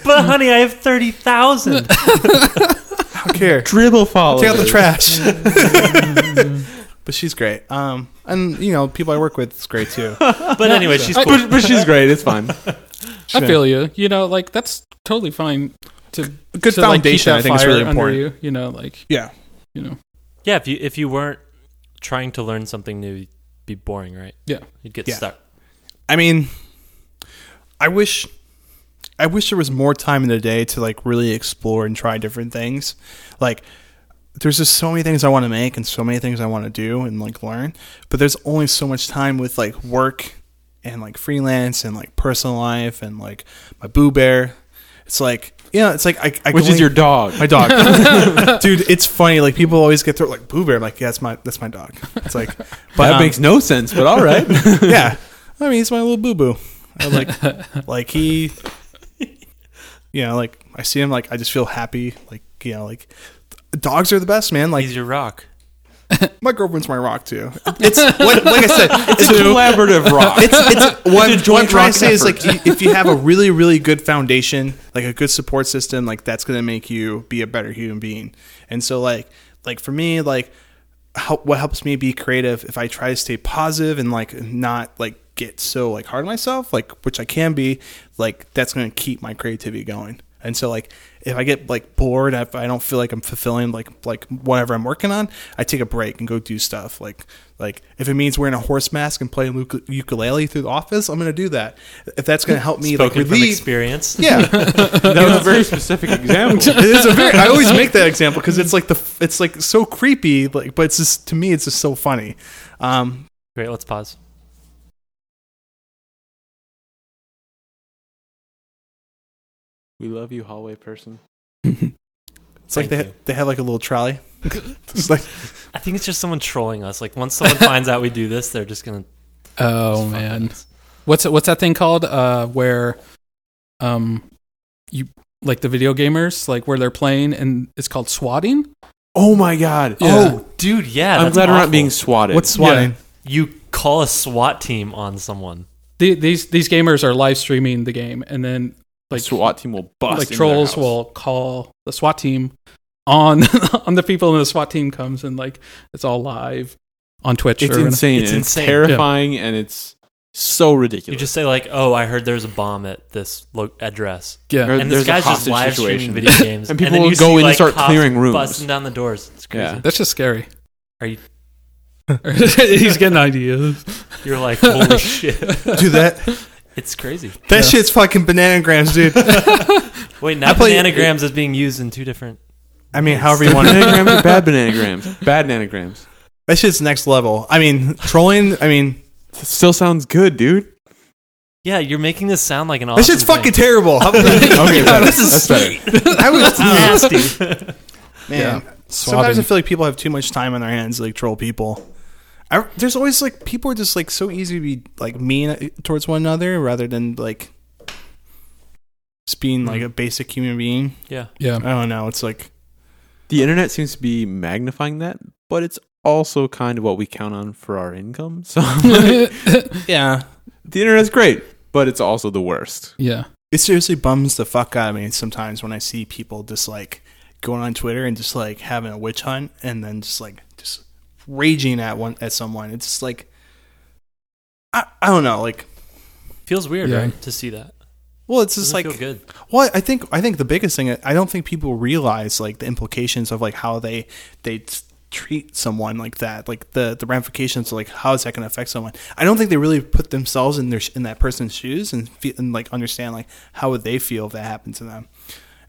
But honey, I have thirty thousand. I don't care. Dribbble followers. Take out the trash. But she's great. Um, and you know, people I work with is great too. <laughs> But anyway, she's I- cool. but, but she's great. It's fine. I feel you. You know, like that's totally fine to A good to, like, keep foundation, that I think, is really under important. You, you know, like Yeah. you know, Yeah, if you if you weren't trying to learn something new, you'd be boring, right? Yeah. you'd get Yeah. stuck. I mean, I wish, I wish there was more time in the day to like really explore and try different things. Like, there's just so many things I want to make and so many things I want to do and like learn, but there's only so much time with like work and like freelance and like personal life and like my boo bear. It's like yeah, it's like I, I Which is your dog. my dog, <laughs> dude. It's funny. Like people always get through like boo bear. I'm like yeah, that's my that's my dog. It's like, <laughs> but that um, makes no sense, but all right. <laughs> yeah. I mean, he's my little boo boo. Like, like he, you know, like I see him, like I just feel happy. Like, you know, like dogs are the best, man. Like He's your rock. my girlfriend's my rock too. It's like, like I said, <laughs> It's a collaborative <laughs> rock. it's <laughs> it's what, a what joint I'm trying rock to say is like you- if you have a really really good foundation, like a good support system, like that's gonna make you be a better human being. And so like like for me like help what helps me be creative if I try to stay positive and like not like get so like hard on myself, like which I can be, like that's gonna keep my creativity going. And so like if I get like bored, if I don't feel like I'm fulfilling like like whatever I'm working on, I take a break and go do stuff. Like like if it means wearing a horse mask and playing ukulele through the office, I'm gonna do that. If that's gonna help me Spoken like from relieve, experience. <laughs> yeah, that was a very specific example. <laughs> it is a very. I always make that example because it's like the it's like so creepy, like but it's just to me it's just so funny. Um, Great. Let's pause. We love you, hallway person. It's like Thank they you. they have like a little trolley. <laughs> it's like I think it's just someone trolling us. Like once someone finds out we do this, they're just gonna. Oh just fuck man, us. what's what's that thing called? Uh, where, um, you like the video gamers, like where they're playing, and it's called swatting. Oh my god. Yeah. Oh, dude, yeah. I'm that's glad we're not being swatted. what's swatting? You call a SWAT team on someone. The, these these gamers are live streaming the game, and then like like SWAT team will bust. like into trolls their house. will call the SWAT team on <laughs> on the people, and the SWAT team comes and like it's all live on Twitch. It's or insane. It's It's insane. terrifying, and it's so ridiculous. You just say like, "Oh, I heard there's a bomb at this lo- address," Yeah, and there's this a guy's just live situation. streaming video <laughs> games, And people then will go see, in and like, start clearing rooms. busting down the doors. It's crazy. Yeah. that's just scary. Are you? <laughs> He's getting ideas. You're like, holy shit! Do that. It's crazy. That Yeah. shit's fucking bananagrams, dude. <laughs> Wait, now I play- bananagrams is being used in two different. I mean, however you want to. bananagrams or bad bananagrams? Bad bananagrams. That shit's next level. I mean, trolling. I mean, Still sounds good, dude. Yeah, you're making this sound like an awesome. that shit's thing. fucking terrible. How- <laughs> Okay, better. This is That's better. sweet. I was That's <laughs> nasty. man. Yeah. Sometimes I feel like people have too much time on their hands to like troll people. I, there's always like people are just like so easy to be like mean towards one another rather than like just being mm-hmm. like a basic human being. yeah. Yeah, I don't know. It's like The internet seems to be magnifying that, but it's also kind of what we count on for our income. So <laughs> <laughs> yeah, the internet's great, but it's also the worst. yeah. it seriously bums the fuck out of me sometimes when I see people just like going on Twitter and just like having a witch hunt and then just like just raging at one at someone. It's just like I I don't know. Like Feels weird, Yeah. right, to see that. well, it's just Doesn't like feel good. Well, I think I think the biggest thing I don't think people realize like the implications of like how they they t- treat someone like that, like the the ramifications of like how is that going to affect someone. I don't think they really put themselves in their sh- in that person's shoes and feel, and like understand like how would they feel if that happened to them.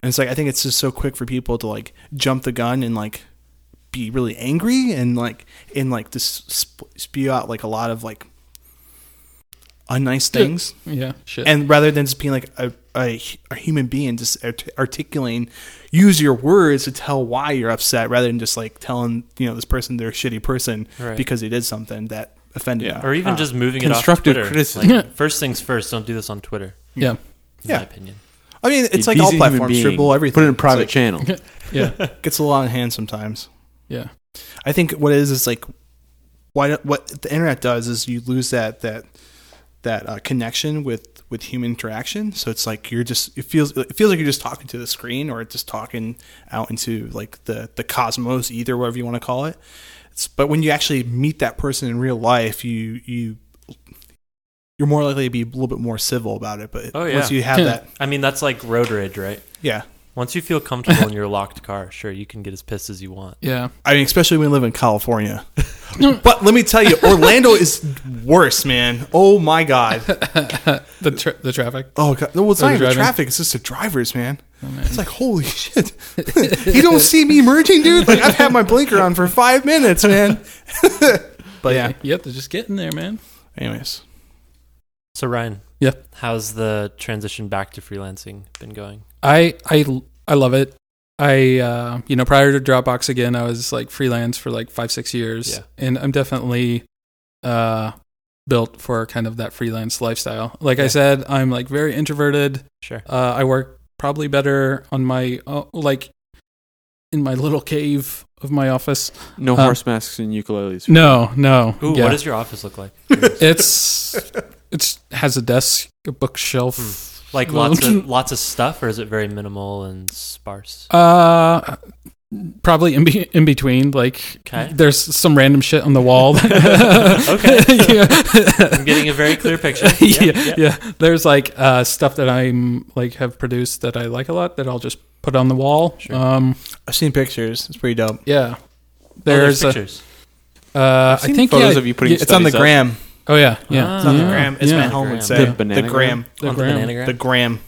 And it's like I think it's just so quick for people to like jump the gun and like be really angry and like and like just sp- spew out like a lot of like unnice things Yeah, shit. and rather than just being like a, a, a human being just art- articulating use your words to tell why you're upset rather than just like telling you know this person they're a shitty person Right. because they did something that offended Yeah. you Or even Ah. just moving it off Constructive Twitter. criticism. Like, first things first, don't do this on Twitter. yeah, In Yeah. my opinion. i mean it's A like all platforms being, Dribbble everything Put it in a private like- channel. <laughs> yeah, <laughs> gets a lot of hand sometimes yeah. i think what it is is like why what the internet does is you lose that that that uh, connection with with human interaction so it's like you're just it feels it feels like you're just talking to the screen or just talking out into like the the cosmos either whatever you want to call it it's, but when you actually meet that person in real life you you you're more likely to be a little bit more civil about it but Oh, yeah. once you have that I mean, that's like road rage, right? yeah Once you feel comfortable in <laughs> your locked car, sure, you can get as pissed as you want. Yeah. I mean, especially when we live in California. <laughs> but let me tell you, Orlando is worse, man. Oh my god. <laughs> the tra- the traffic. Oh god. No, well, it's Or not the even driving. traffic. It's just the drivers, man. Oh, man. It's like holy shit. you don't see me merging, dude. Like I've had my blinker on for five minutes, man. but yeah. you have to just get in there, man. Anyways, So Ryan, Yeah. how's the transition back to freelancing been going? I I I love it. I uh, you know prior to Dropbox again, I was like freelance for like five six years, Yeah. and I'm definitely uh, built for kind of that freelance lifestyle. Like I said, I'm like very introverted. Sure. Uh, I work probably better on my uh, like in my little cave of my office. No Uh, horse masks and ukuleles. No, no. Ooh, yeah. what does your office look like? <laughs> it's <laughs> it's has a desk, a bookshelf. Hmm. like lots of <laughs> lots of stuff, or is it very minimal and sparse? Uh, probably in, be- in between. Like, Okay. there's some random shit on the wall. <laughs> <laughs> Okay. yeah. I'm getting a very clear picture. yeah, yeah, There's like uh, stuff that I'm like have produced that I like a lot that I'll just put on the wall. Sure. Um, I've seen pictures. It's pretty dope. yeah. Oh, there's There's, a, pictures. uh, I seen think photos yeah, of you putting yeah, It's on the up. gram. Oh yeah, yeah. It's on the Yeah, gram. As yeah. Matt Holm would say. The banana the gram. The On the gram. The gram.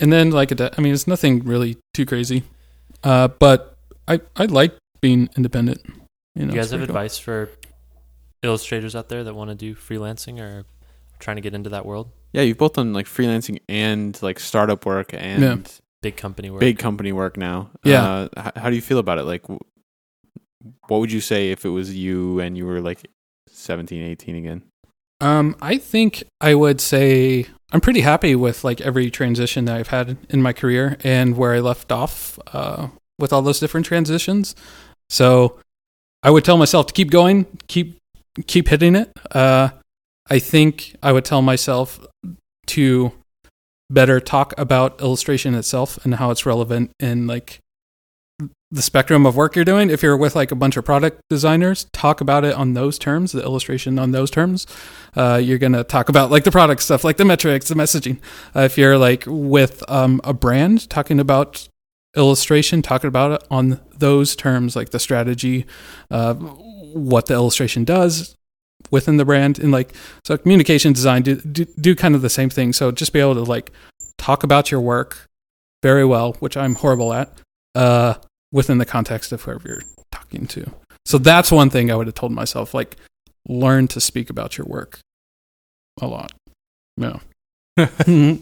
And then like a de- I mean, it's nothing really too crazy. Uh, but I I like being independent. You, know, you guys have pretty cool. advice for illustrators out there that want to do freelancing or trying to get into that world? Yeah, you've both done like freelancing and like startup work and Yeah. big company work. big company work now. Yeah. Uh, h- how do you feel about it? Like, what would you say if it was you and you were like 17, 18 again? Um, I think I would say I'm pretty happy with like every transition that I've had in my career and where I left off uh, with all those different transitions. So I would tell myself to keep going, keep keep hitting it. Uh, I think I would tell myself to better talk about illustration itself and how it's relevant in like the spectrum of work you're doing. If you're with like a bunch of product designers, talk about it on those terms, the illustration on those terms. Uh, you're gonna talk about like the product stuff, like the metrics, the messaging. Uh, if you're like with um, a brand, talking about illustration, talking about it on those terms, like the strategy, uh, what the illustration does within the brand, and like so communication design do, do do kind of the same thing. So just be able to like talk about your work very well, which I'm horrible at. Uh, within the context of whoever you're talking to. So that's one thing I would have told myself like learn to speak about your work a lot. No. <laughs>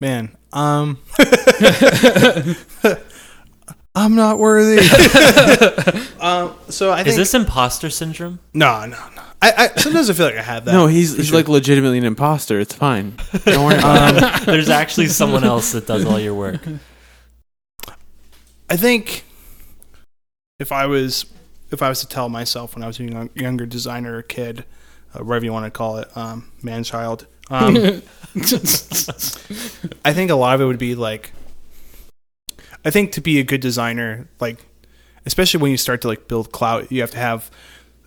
Man, um, <laughs> I'm not worthy. <laughs> um, so I think Is this imposter syndrome? no, no, no. I, I sometimes I feel like I have that. no, he's, he's sure. like legitimately an imposter. It's fine. Don't worry about it. Um, There's actually someone else that does all your work. I think if I was if I was to tell myself when I was a young, younger designer or kid, uh, whatever you want to call it, um, man child, um, <laughs> I think a lot of it would be like I think to be a good designer, like especially when you start to like build clout, you have to have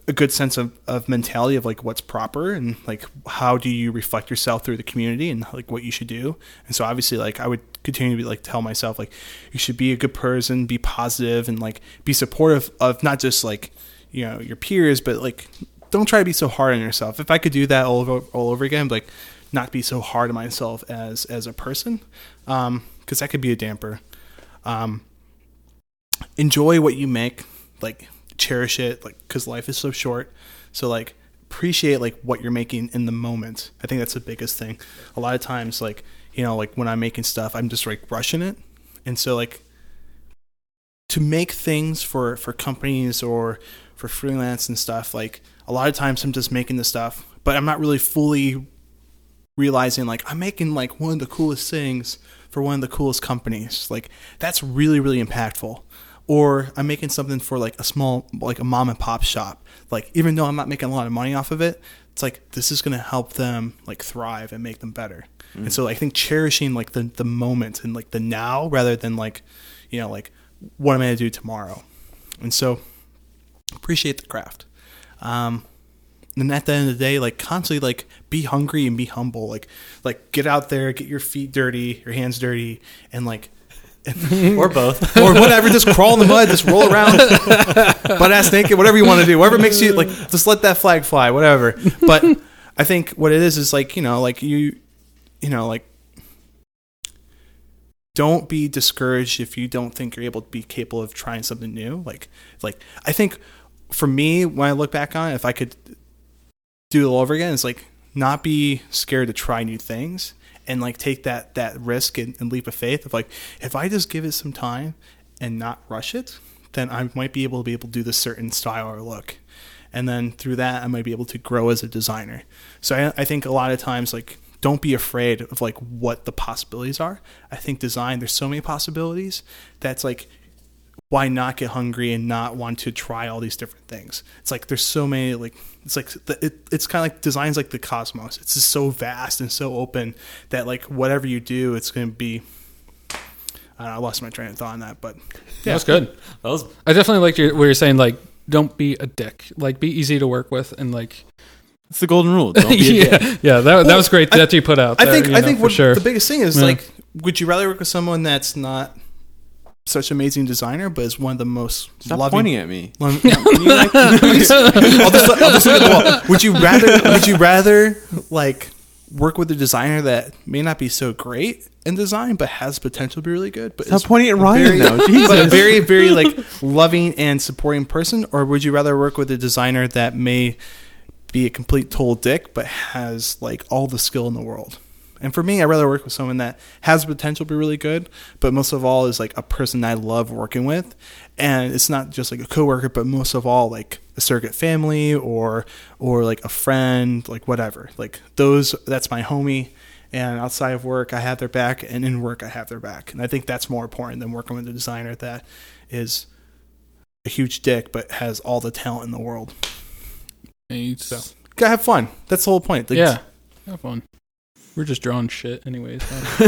a good sense of, of mentality of like what's proper and like how do you reflect yourself through the community and like what you should do. And so obviously like I would continue to be like tell myself like you should be a good person, be positive and like be supportive of not just like, you know, your peers, but like don't try to be so hard on yourself. If I could do that all over all over again, like not be so hard on myself as as a person, um, because that could be a damper. Um, enjoy what you make, like cherish it, like because life is so short. So like appreciate like what you're making in the moment. I think that's the biggest thing. A lot of times, like you know, like when I'm making stuff, I'm just like rushing it, and so like to make things for for companies or for freelance and stuff like a lot of times i'm just making the stuff but i'm not really fully realizing like i'm making like one of the coolest things for one of the coolest companies like that's really really impactful or i'm making something for like a small like a mom and pop shop. Like even though i'm not making a lot of money off of it it's like this is going to help them like thrive and make them better. And so i think cherishing like the the moment and like the now rather than like you know like what am i going to do tomorrow? And so appreciate the craft. Um and at the end of the day like constantly like be hungry and be humble. Like like get out there get your feet dirty your hands dirty and like <laughs> Or both. <laughs> or whatever just crawl in the mud just roll around. <laughs> Butt ass naked whatever you want to do. Whatever makes you like just let that flag fly whatever. But i think what it is is like you know like you you know like don't be discouraged if you don't think you're able to be capable of trying something new. Like like i think for me when i look back on it if i could do it all over again it's like not be scared to try new things and like take that that risk and, and leap of faith of like if i just give it some time and not rush it then i might be able to be able to do this certain style or look. And then through that i might be able to grow as a designer. So i, I think a lot of times like don't be afraid of like what the possibilities are. I think design there's so many possibilities that's like why not get hungry and not want to try all these different things it's like there's so many like it's like the, it, it's kind of like design's like the cosmos it's just so vast and so open that like whatever you do it's going to be I, don't know, I lost my train of thought on that but yeah That's good. That was I definitely like your, what you're saying. Like, don't be a dick. Like, be easy to work with, and like, It's the golden rule. <laughs> Don't be a dick. yeah, yeah. That, that was great I- that you put out. I there, think you I know, think what sure. the biggest thing is Yeah. like would you rather work with someone that's not such an amazing designer but is one of the most Stop loving pointing at me. Love- <laughs> yeah, like- <laughs> I'll just, I'll just look at the wall. Would you rather? Would you rather like work with a designer that may not be so great in design, but has potential to be really good? But Stop is pointing at Ryan very- now. <laughs> but a very, very like loving and supporting person, or would you rather work with a designer that may be a complete total dick, but has like all the skill in the world? And for me, I'd rather work with someone that has potential to be really good, but most of all is like a person I love working with. And it's not just like a coworker, but most of all like a surrogate family or or like a friend, like whatever. Like those that's my homie. And outside of work, I have their back, and in work, I have their back. And I think that's more important than working with a designer that is a huge dick but has all the talent in the world. Nice. So. Gotta have fun. That's the whole point. Like, yeah, have fun. We're just drawing shit, anyways. <laughs> That's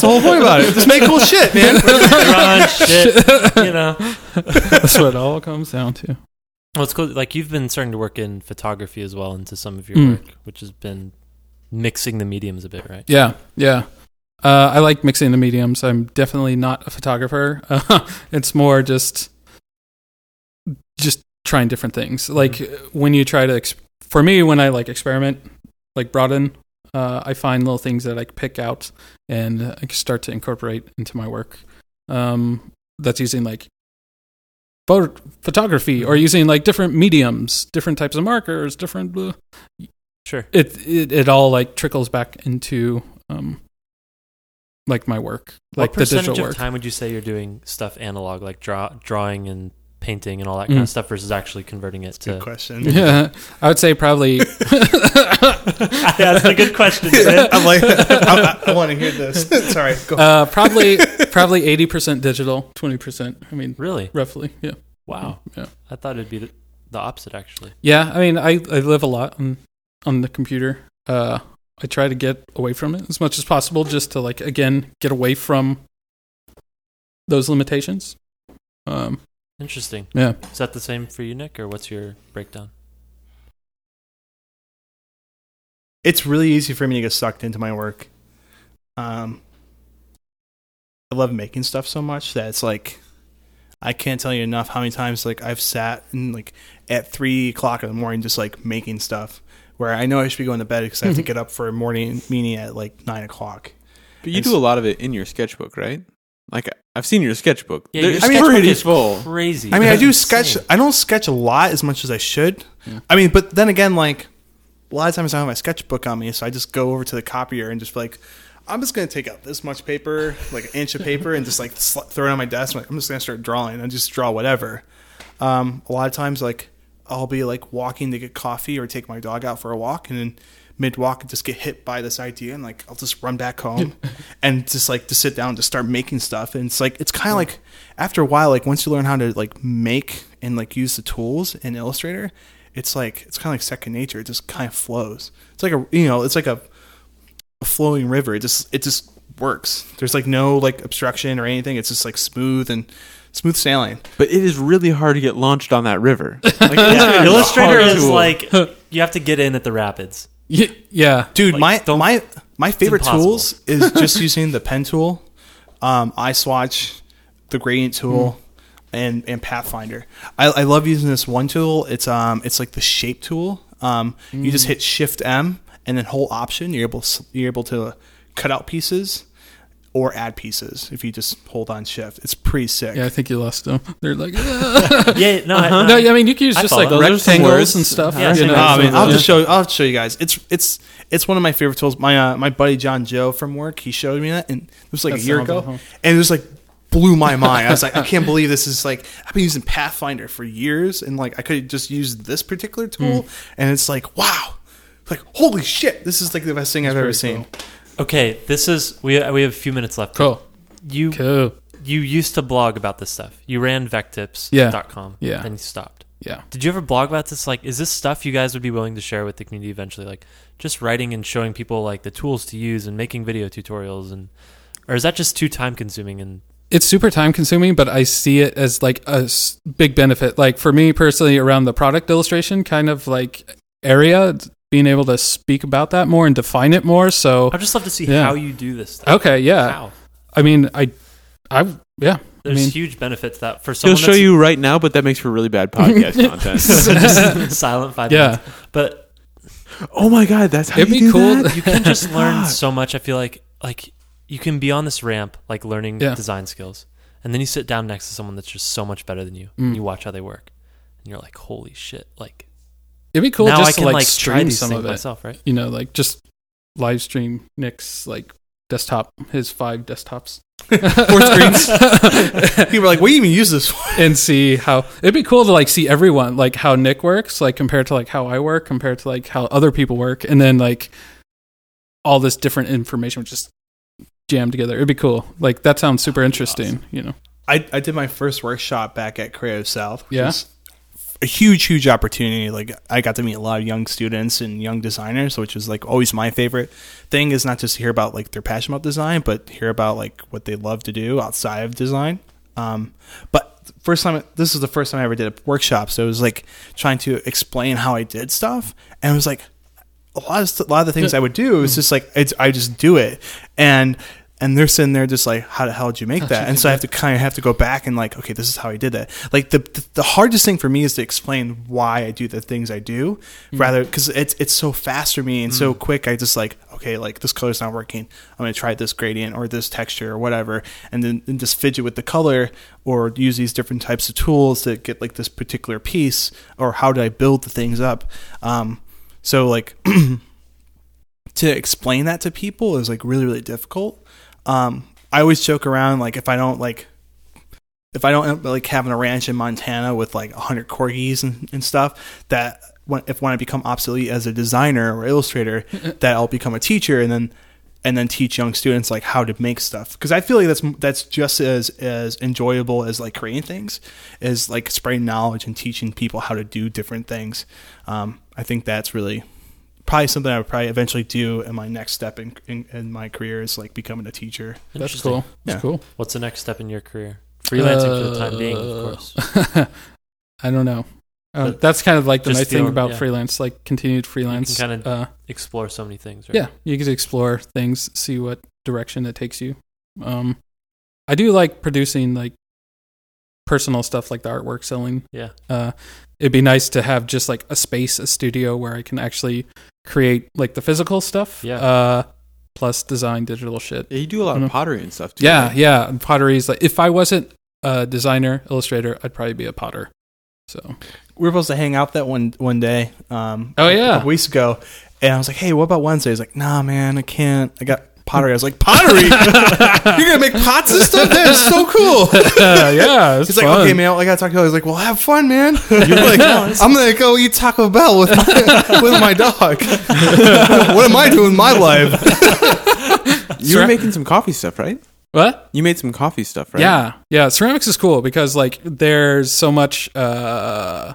the whole point about it. Just make cool shit, man. Run, shit, you know. That's what it all comes down to. Well, it's cool. Like you've been starting to work in photography as well into some of your Mm. work, which has been mixing the mediums a bit, right? Yeah, yeah. Uh, I like mixing the mediums. I'm definitely not a photographer. Uh, <laughs> it's more just just trying different things. Like when you try to, ex- for me, when I like experiment, like broaden, uh, I find little things that I pick out and I can start to incorporate into my work. Um, that's using like photo- photography or using like different mediums, different types of markers, different. Uh, Sure. it, it it all like trickles back into um like my work like what the digital of work time would you say you're doing stuff analog, like draw, drawing and painting and all that kind Mm. of stuff, versus actually converting it Good to? question. yeah i would say probably <laughs> <laughs> yeah, That's a good question. Sid. I'm like, <laughs> I, I, want to hear this. Sorry. Go. uh probably probably 80% digital 20% i mean really? roughly yeah Wow. yeah I thought it'd be the, the opposite, actually. yeah i mean i i live a lot on on the computer uh i try to get away from it as much as possible just to like again get away from those limitations um Interesting. yeah Is that the same for you, Nick, or what's your breakdown? it's really easy for me to get sucked into my work. Um, I love making stuff so much that it's like I can't tell you enough how many times like I've sat and like at three o'clock in the morning just like making stuff where I know I should be going to bed because I have to get up for a morning meeting at like nine o'clock. But you It's- do a lot of it in your sketchbook, right? Like I've seen your sketchbook. Yeah, They're- your sketchbook is full. Crazy. I mean, I do That's sketch. I don't sketch a lot as much as I should. Yeah. I mean, but then again, like a lot of times I don't have my sketchbook on me, so I just go over to the copier and just be like, I'm just gonna take out this much paper, like an inch of paper, and just like sl- throw it on my desk. I'm, like, I'm just gonna start drawing and just draw whatever. Um, a lot of times, like I'll be like walking to get coffee or take my dog out for a walk, and then mid walk just get hit by this idea, and like I'll just run back home <laughs> and just like to sit down and just start making stuff. And it's like it's kind of hmm. like after a while, like once you learn how to like make and like use the tools in Illustrator, it's like it's kind of like second nature. It just kind of flows. It's like a you know, it's like a, a flowing river. It just it just works. There's like no like obstruction or anything. It's just like smooth and smooth sailing. But it is really hard to get launched on that river. Like, Yeah, <laughs> Illustrator is tool. like you have to get in at the rapids. Ye- yeah Dude, Like, my my my favorite impossible. tools is <laughs> just using the pen tool, um, eye swatch, the gradient tool, and and Pathfinder. I, I love using this one tool. It's um it's like the shape tool. Um, you just hit Shift M and then hold Option. You're able to, you're able to cut out pieces or add pieces if you just hold on Shift. It's pretty sick. Yeah, I think you lost them. <laughs> They're like, <laughs> Yeah, no, I- no, no, I mean you can use I just like follow. Those rectangles and stuff. Yeah, you same know, thing. I mean, I'll yeah. just show. I'll show you guys. It's it's it's one of my favorite tools. My uh, my buddy John Joe from work, he showed me that, and it was like That a year ago, awful. and it was like blew my mind. I was like, I can't believe this is like I've been using Pathfinder for years, and like I could just use this particular tool, and it's like wow, like holy shit, this is like the best thing I've ever pretty seen. Okay, this is we we have a few minutes left. Cool. You Cool. you used to blog about this stuff. You ran vectips.com. Yeah. Then you stopped. Yeah. Did you ever blog about this? Like, is this stuff you guys would be willing to share with the community eventually? Like, just writing and showing people like the tools to use and making video tutorials, and or is that just too time consuming? And It's super time consuming, but I see it as like a big benefit. Like for me personally, around the product illustration kind of like area, being able to speak about that more and define it more. So I'd just love to see Yeah. how you do this stuff. okay, yeah. How? I mean, I, I, yeah. There's I mean, huge benefits that for someone. He'll show that's- you right now, but that makes for really bad <laughs> podcast content. <laughs> just silent five Yeah. minutes. But oh my god, that's how It'd you be do cool. that? you can just <laughs> learn so much. I feel like like you can be on this ramp, like learning Yeah. design skills, and then you sit down next to someone that's just so much better than you, Mm. and you watch how they work, and you're like, holy shit! Like it'd be cool now just I can to like, like stream these some of it. myself, right? You know, like just live stream Nick's like desktop, his five desktops. <laughs> Four screens. <laughs> People were like, "What do you even use this for?" and see how it'd be cool to like see everyone like how Nick works like compared to like how I work compared to like how other people work and then like all this different information would just jam together. It'd be cool. Like that sounds super interesting, you know. I, I did my first workshop back at Creative South. Which Yeah. was a huge, huge opportunity. Like I got to meet a lot of young students and young designers, which was like always my favorite thing. Is not just to hear about like their passion about design, but hear about like what they love to do outside of design. Um, but first time, this is the first time I ever did a workshop, so it was like trying to explain how I did stuff, and it was like a lot of st- a lot of the things I would do. It was just like it's, I just do it, and and they're sitting there just like, how the hell did you make that? And so I have to kind of have to go back and like, okay, this is how I did that. Like the the, the hardest thing for me is to explain why I do the things I do, rather because it's it's so fast for me and so quick. I just like, okay, like this color's not working. I'm gonna try this gradient or this texture or whatever, and then and just fidget with the color or use these different types of tools to get like this particular piece or how do I build the things up. Um, so like <clears throat> to explain that to people is like really really difficult. Um, I always joke around like if I don't like if I don't like having a ranch in Montana with like 100 corgis and, and stuff that when if when I become obsolete as a designer or illustrator <laughs> that I'll become a teacher and then and then teach young students like how to make stuff because I feel like that's that's just as as enjoyable as like creating things is like spreading knowledge and teaching people how to do different things. Um, I think that's really probably something I would probably eventually do in my next step in, in, in my career is like becoming a teacher. That's Interesting. cool. That's Yeah. cool. What's the next step in your career? Freelancing for the time being, of Uh, course. <laughs> I don't know. Uh, that's kind of like the just nice thing feeling- about yeah. freelance, like continued freelance. kinda- uh, Explore so many things, right? yeah, you get to explore things, see what direction it takes you. Um, I do like producing like personal stuff, like the artwork selling. Yeah. Uh, it'd be nice to have just like a space, a studio where I can actually create like the physical stuff. Yeah. Uh, plus design digital shit. Yeah, you do a lot of pottery and stuff too. Yeah, right? yeah. and Pottery's like if I wasn't a designer, illustrator, I'd probably be a potter. So we were supposed to hang out that one one day. Um, Oh, a yeah. couple weeks ago, and I was like, "Hey, what about Wednesday?" He's like, "Nah, man, I can't. I got pottery." I was like, "Pottery? <laughs> You're gonna make pots and stuff? That is so cool." <laughs> yeah, it's He's like, fun. "Okay, man, I gotta talk to you." I was like, "Well, have fun, man." <laughs> You're like, "I'm gonna go eat Taco Bell with my, with my dog." what am I doing with my life? You were making some coffee stuff, right? What? You made some coffee stuff, right? Yeah, yeah. Ceramics is cool because like there's so much uh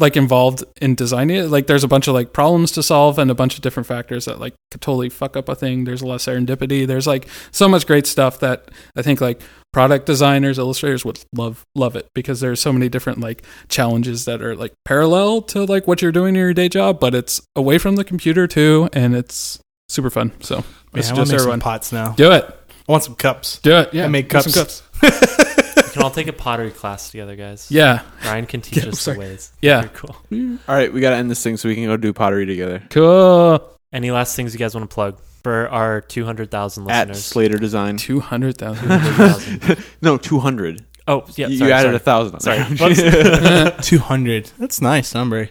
like involved in designing it. Like there's a bunch of like problems to solve and a bunch of different factors that like could totally fuck up a thing. There's a lot of serendipity. There's like so much great stuff that I think like product designers, illustrators would love love it because there's so many different like challenges that are like parallel to like what you're doing in your day job, but it's away from the computer too, and it's super fun. So Man, I want to make everyone some pots now. do it. I want some cups. Do it. Yeah, I make some cups. <laughs> We can all take a pottery class together, guys. Yeah. Ryan can teach Yeah, us the ways. Yeah. Very cool. All right, we got to end this thing so we can go do pottery together. Cool. Any last things you guys want to plug for our 200,000 At listeners? Slater Design. Two hundred thousand. 200,000. <laughs> No, 200. oh, yeah. you, sorry, you added sorry. a thousand. on Sorry. <laughs> <laughs> Two hundred. That's nice number.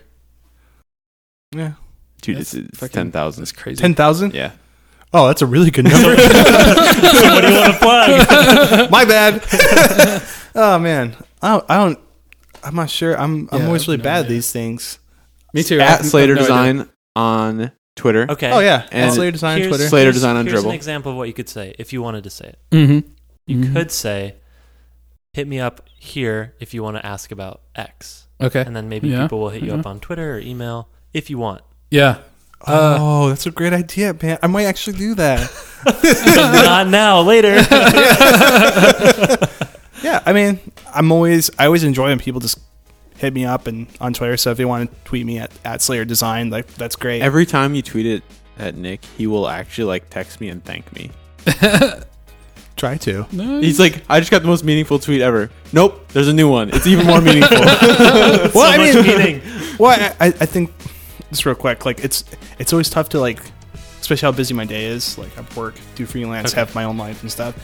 Yeah, Dude, That's it's, it's 10,000. That's crazy. ten thousand. Yeah. Oh, that's a really good number. <laughs> what do you want to plug? <laughs> My bad. <laughs> oh man, I don't, I don't. I'm not sure. I'm I'm Yeah, always really no bad at idea. these things. Me too. At I- Slater no idea. Design on Twitter. Okay. Oh yeah, And and Slater Design Here's- Twitter. Slater here's- Design on here's Dribbble. an example of what you could say if you wanted to say it. Mm-hmm. You Mhm. could say, hit me up here if you want to ask about X. Okay. And then maybe Yeah. people will hit you up on Twitter or email if you want. Yeah. Uh, oh, that's a great idea, man. I might actually do that. <laughs> Not now, later. <laughs> yeah, I mean, I'm always I always enjoy when people just hit me up and on Twitter. So if they want to tweet me at, at Slater Design, like that's great. Every time you tweet it at Nick, he will actually like text me and thank me. <laughs> Try to. no, He's like, I just got the most meaningful tweet ever. Nope, there's a new one. It's even more meaningful. Well, so I much mean- meaning. Well, I, I I think just real quick, like it's it's always tough to like, especially how busy my day is. Like I work, do freelance, have my own life and stuff.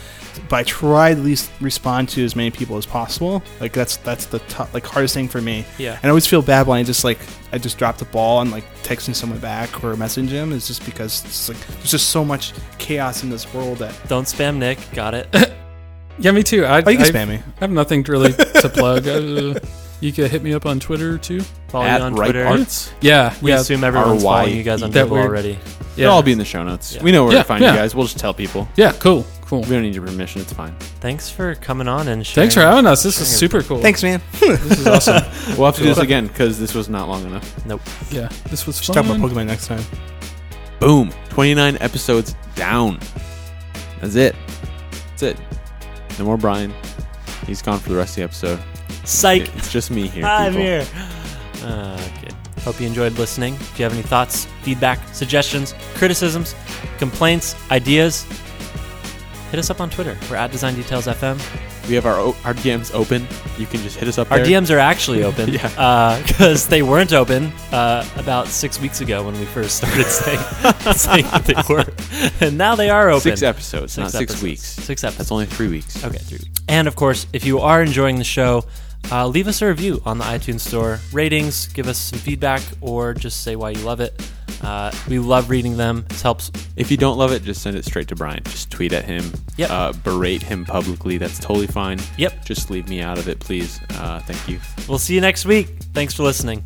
But I try to at least respond to as many people as possible. Like that's that's the top, like hardest thing for me. Yeah. And I always feel bad when I just like I just drop the ball and like texting someone back or messaging them. is just because it's like there's just so much chaos in this world that Don't spam Nick. Got it. <laughs> Yeah, me too. I, oh you can I, spam me. I have nothing really to plug. <laughs> You could hit me up on Twitter too. Follow At you on Rype Twitter. Arts. Yeah, We yeah, assume everyone's RY. following you guys on Twitter Google weird. already. It'll all be in the show notes. Yeah. We know where Yeah, to find yeah. you guys. We'll just tell people. yeah, cool, cool. We don't need your permission. It's fine. Thanks for coming on and sharing. Thanks for having us. This is super cool. Thanks, man. <laughs> This is awesome. <laughs> We'll have to do this again because this was not long enough. Nope. Yeah, this was Just talk about fun. Pokemon next time. Boom. 29 episodes down. That's it. That's it. No more Brian. He's gone for the rest of the episode. Psych. It's just me here. I'm people. here. Uh, okay. Hope you enjoyed listening. If you have any thoughts, feedback, suggestions, criticisms, complaints, ideas, hit us up on Twitter. We're at Design Details FM. We have our o- our DMs open. You can just hit us up Our there. DMs are actually <laughs> open Yeah. because they weren't open uh, about six weeks ago when we first started <laughs> saying, saying that they were, and now they are open. Six episodes, not six weeks. Six episodes. That's only three weeks. Okay, three weeks. And of course, if you are enjoying the show, uh, leave us a review on the iTunes Store. Ratings, give us some feedback, or just say why you love it. Uh, we love reading them. It helps. If you don't love it, just send it straight to Brian. Just tweet at him. Yep. Uh, berate him publicly. That's totally fine. Yep. Just leave me out of it, please. Uh, thank you. We'll see you next week. Thanks for listening.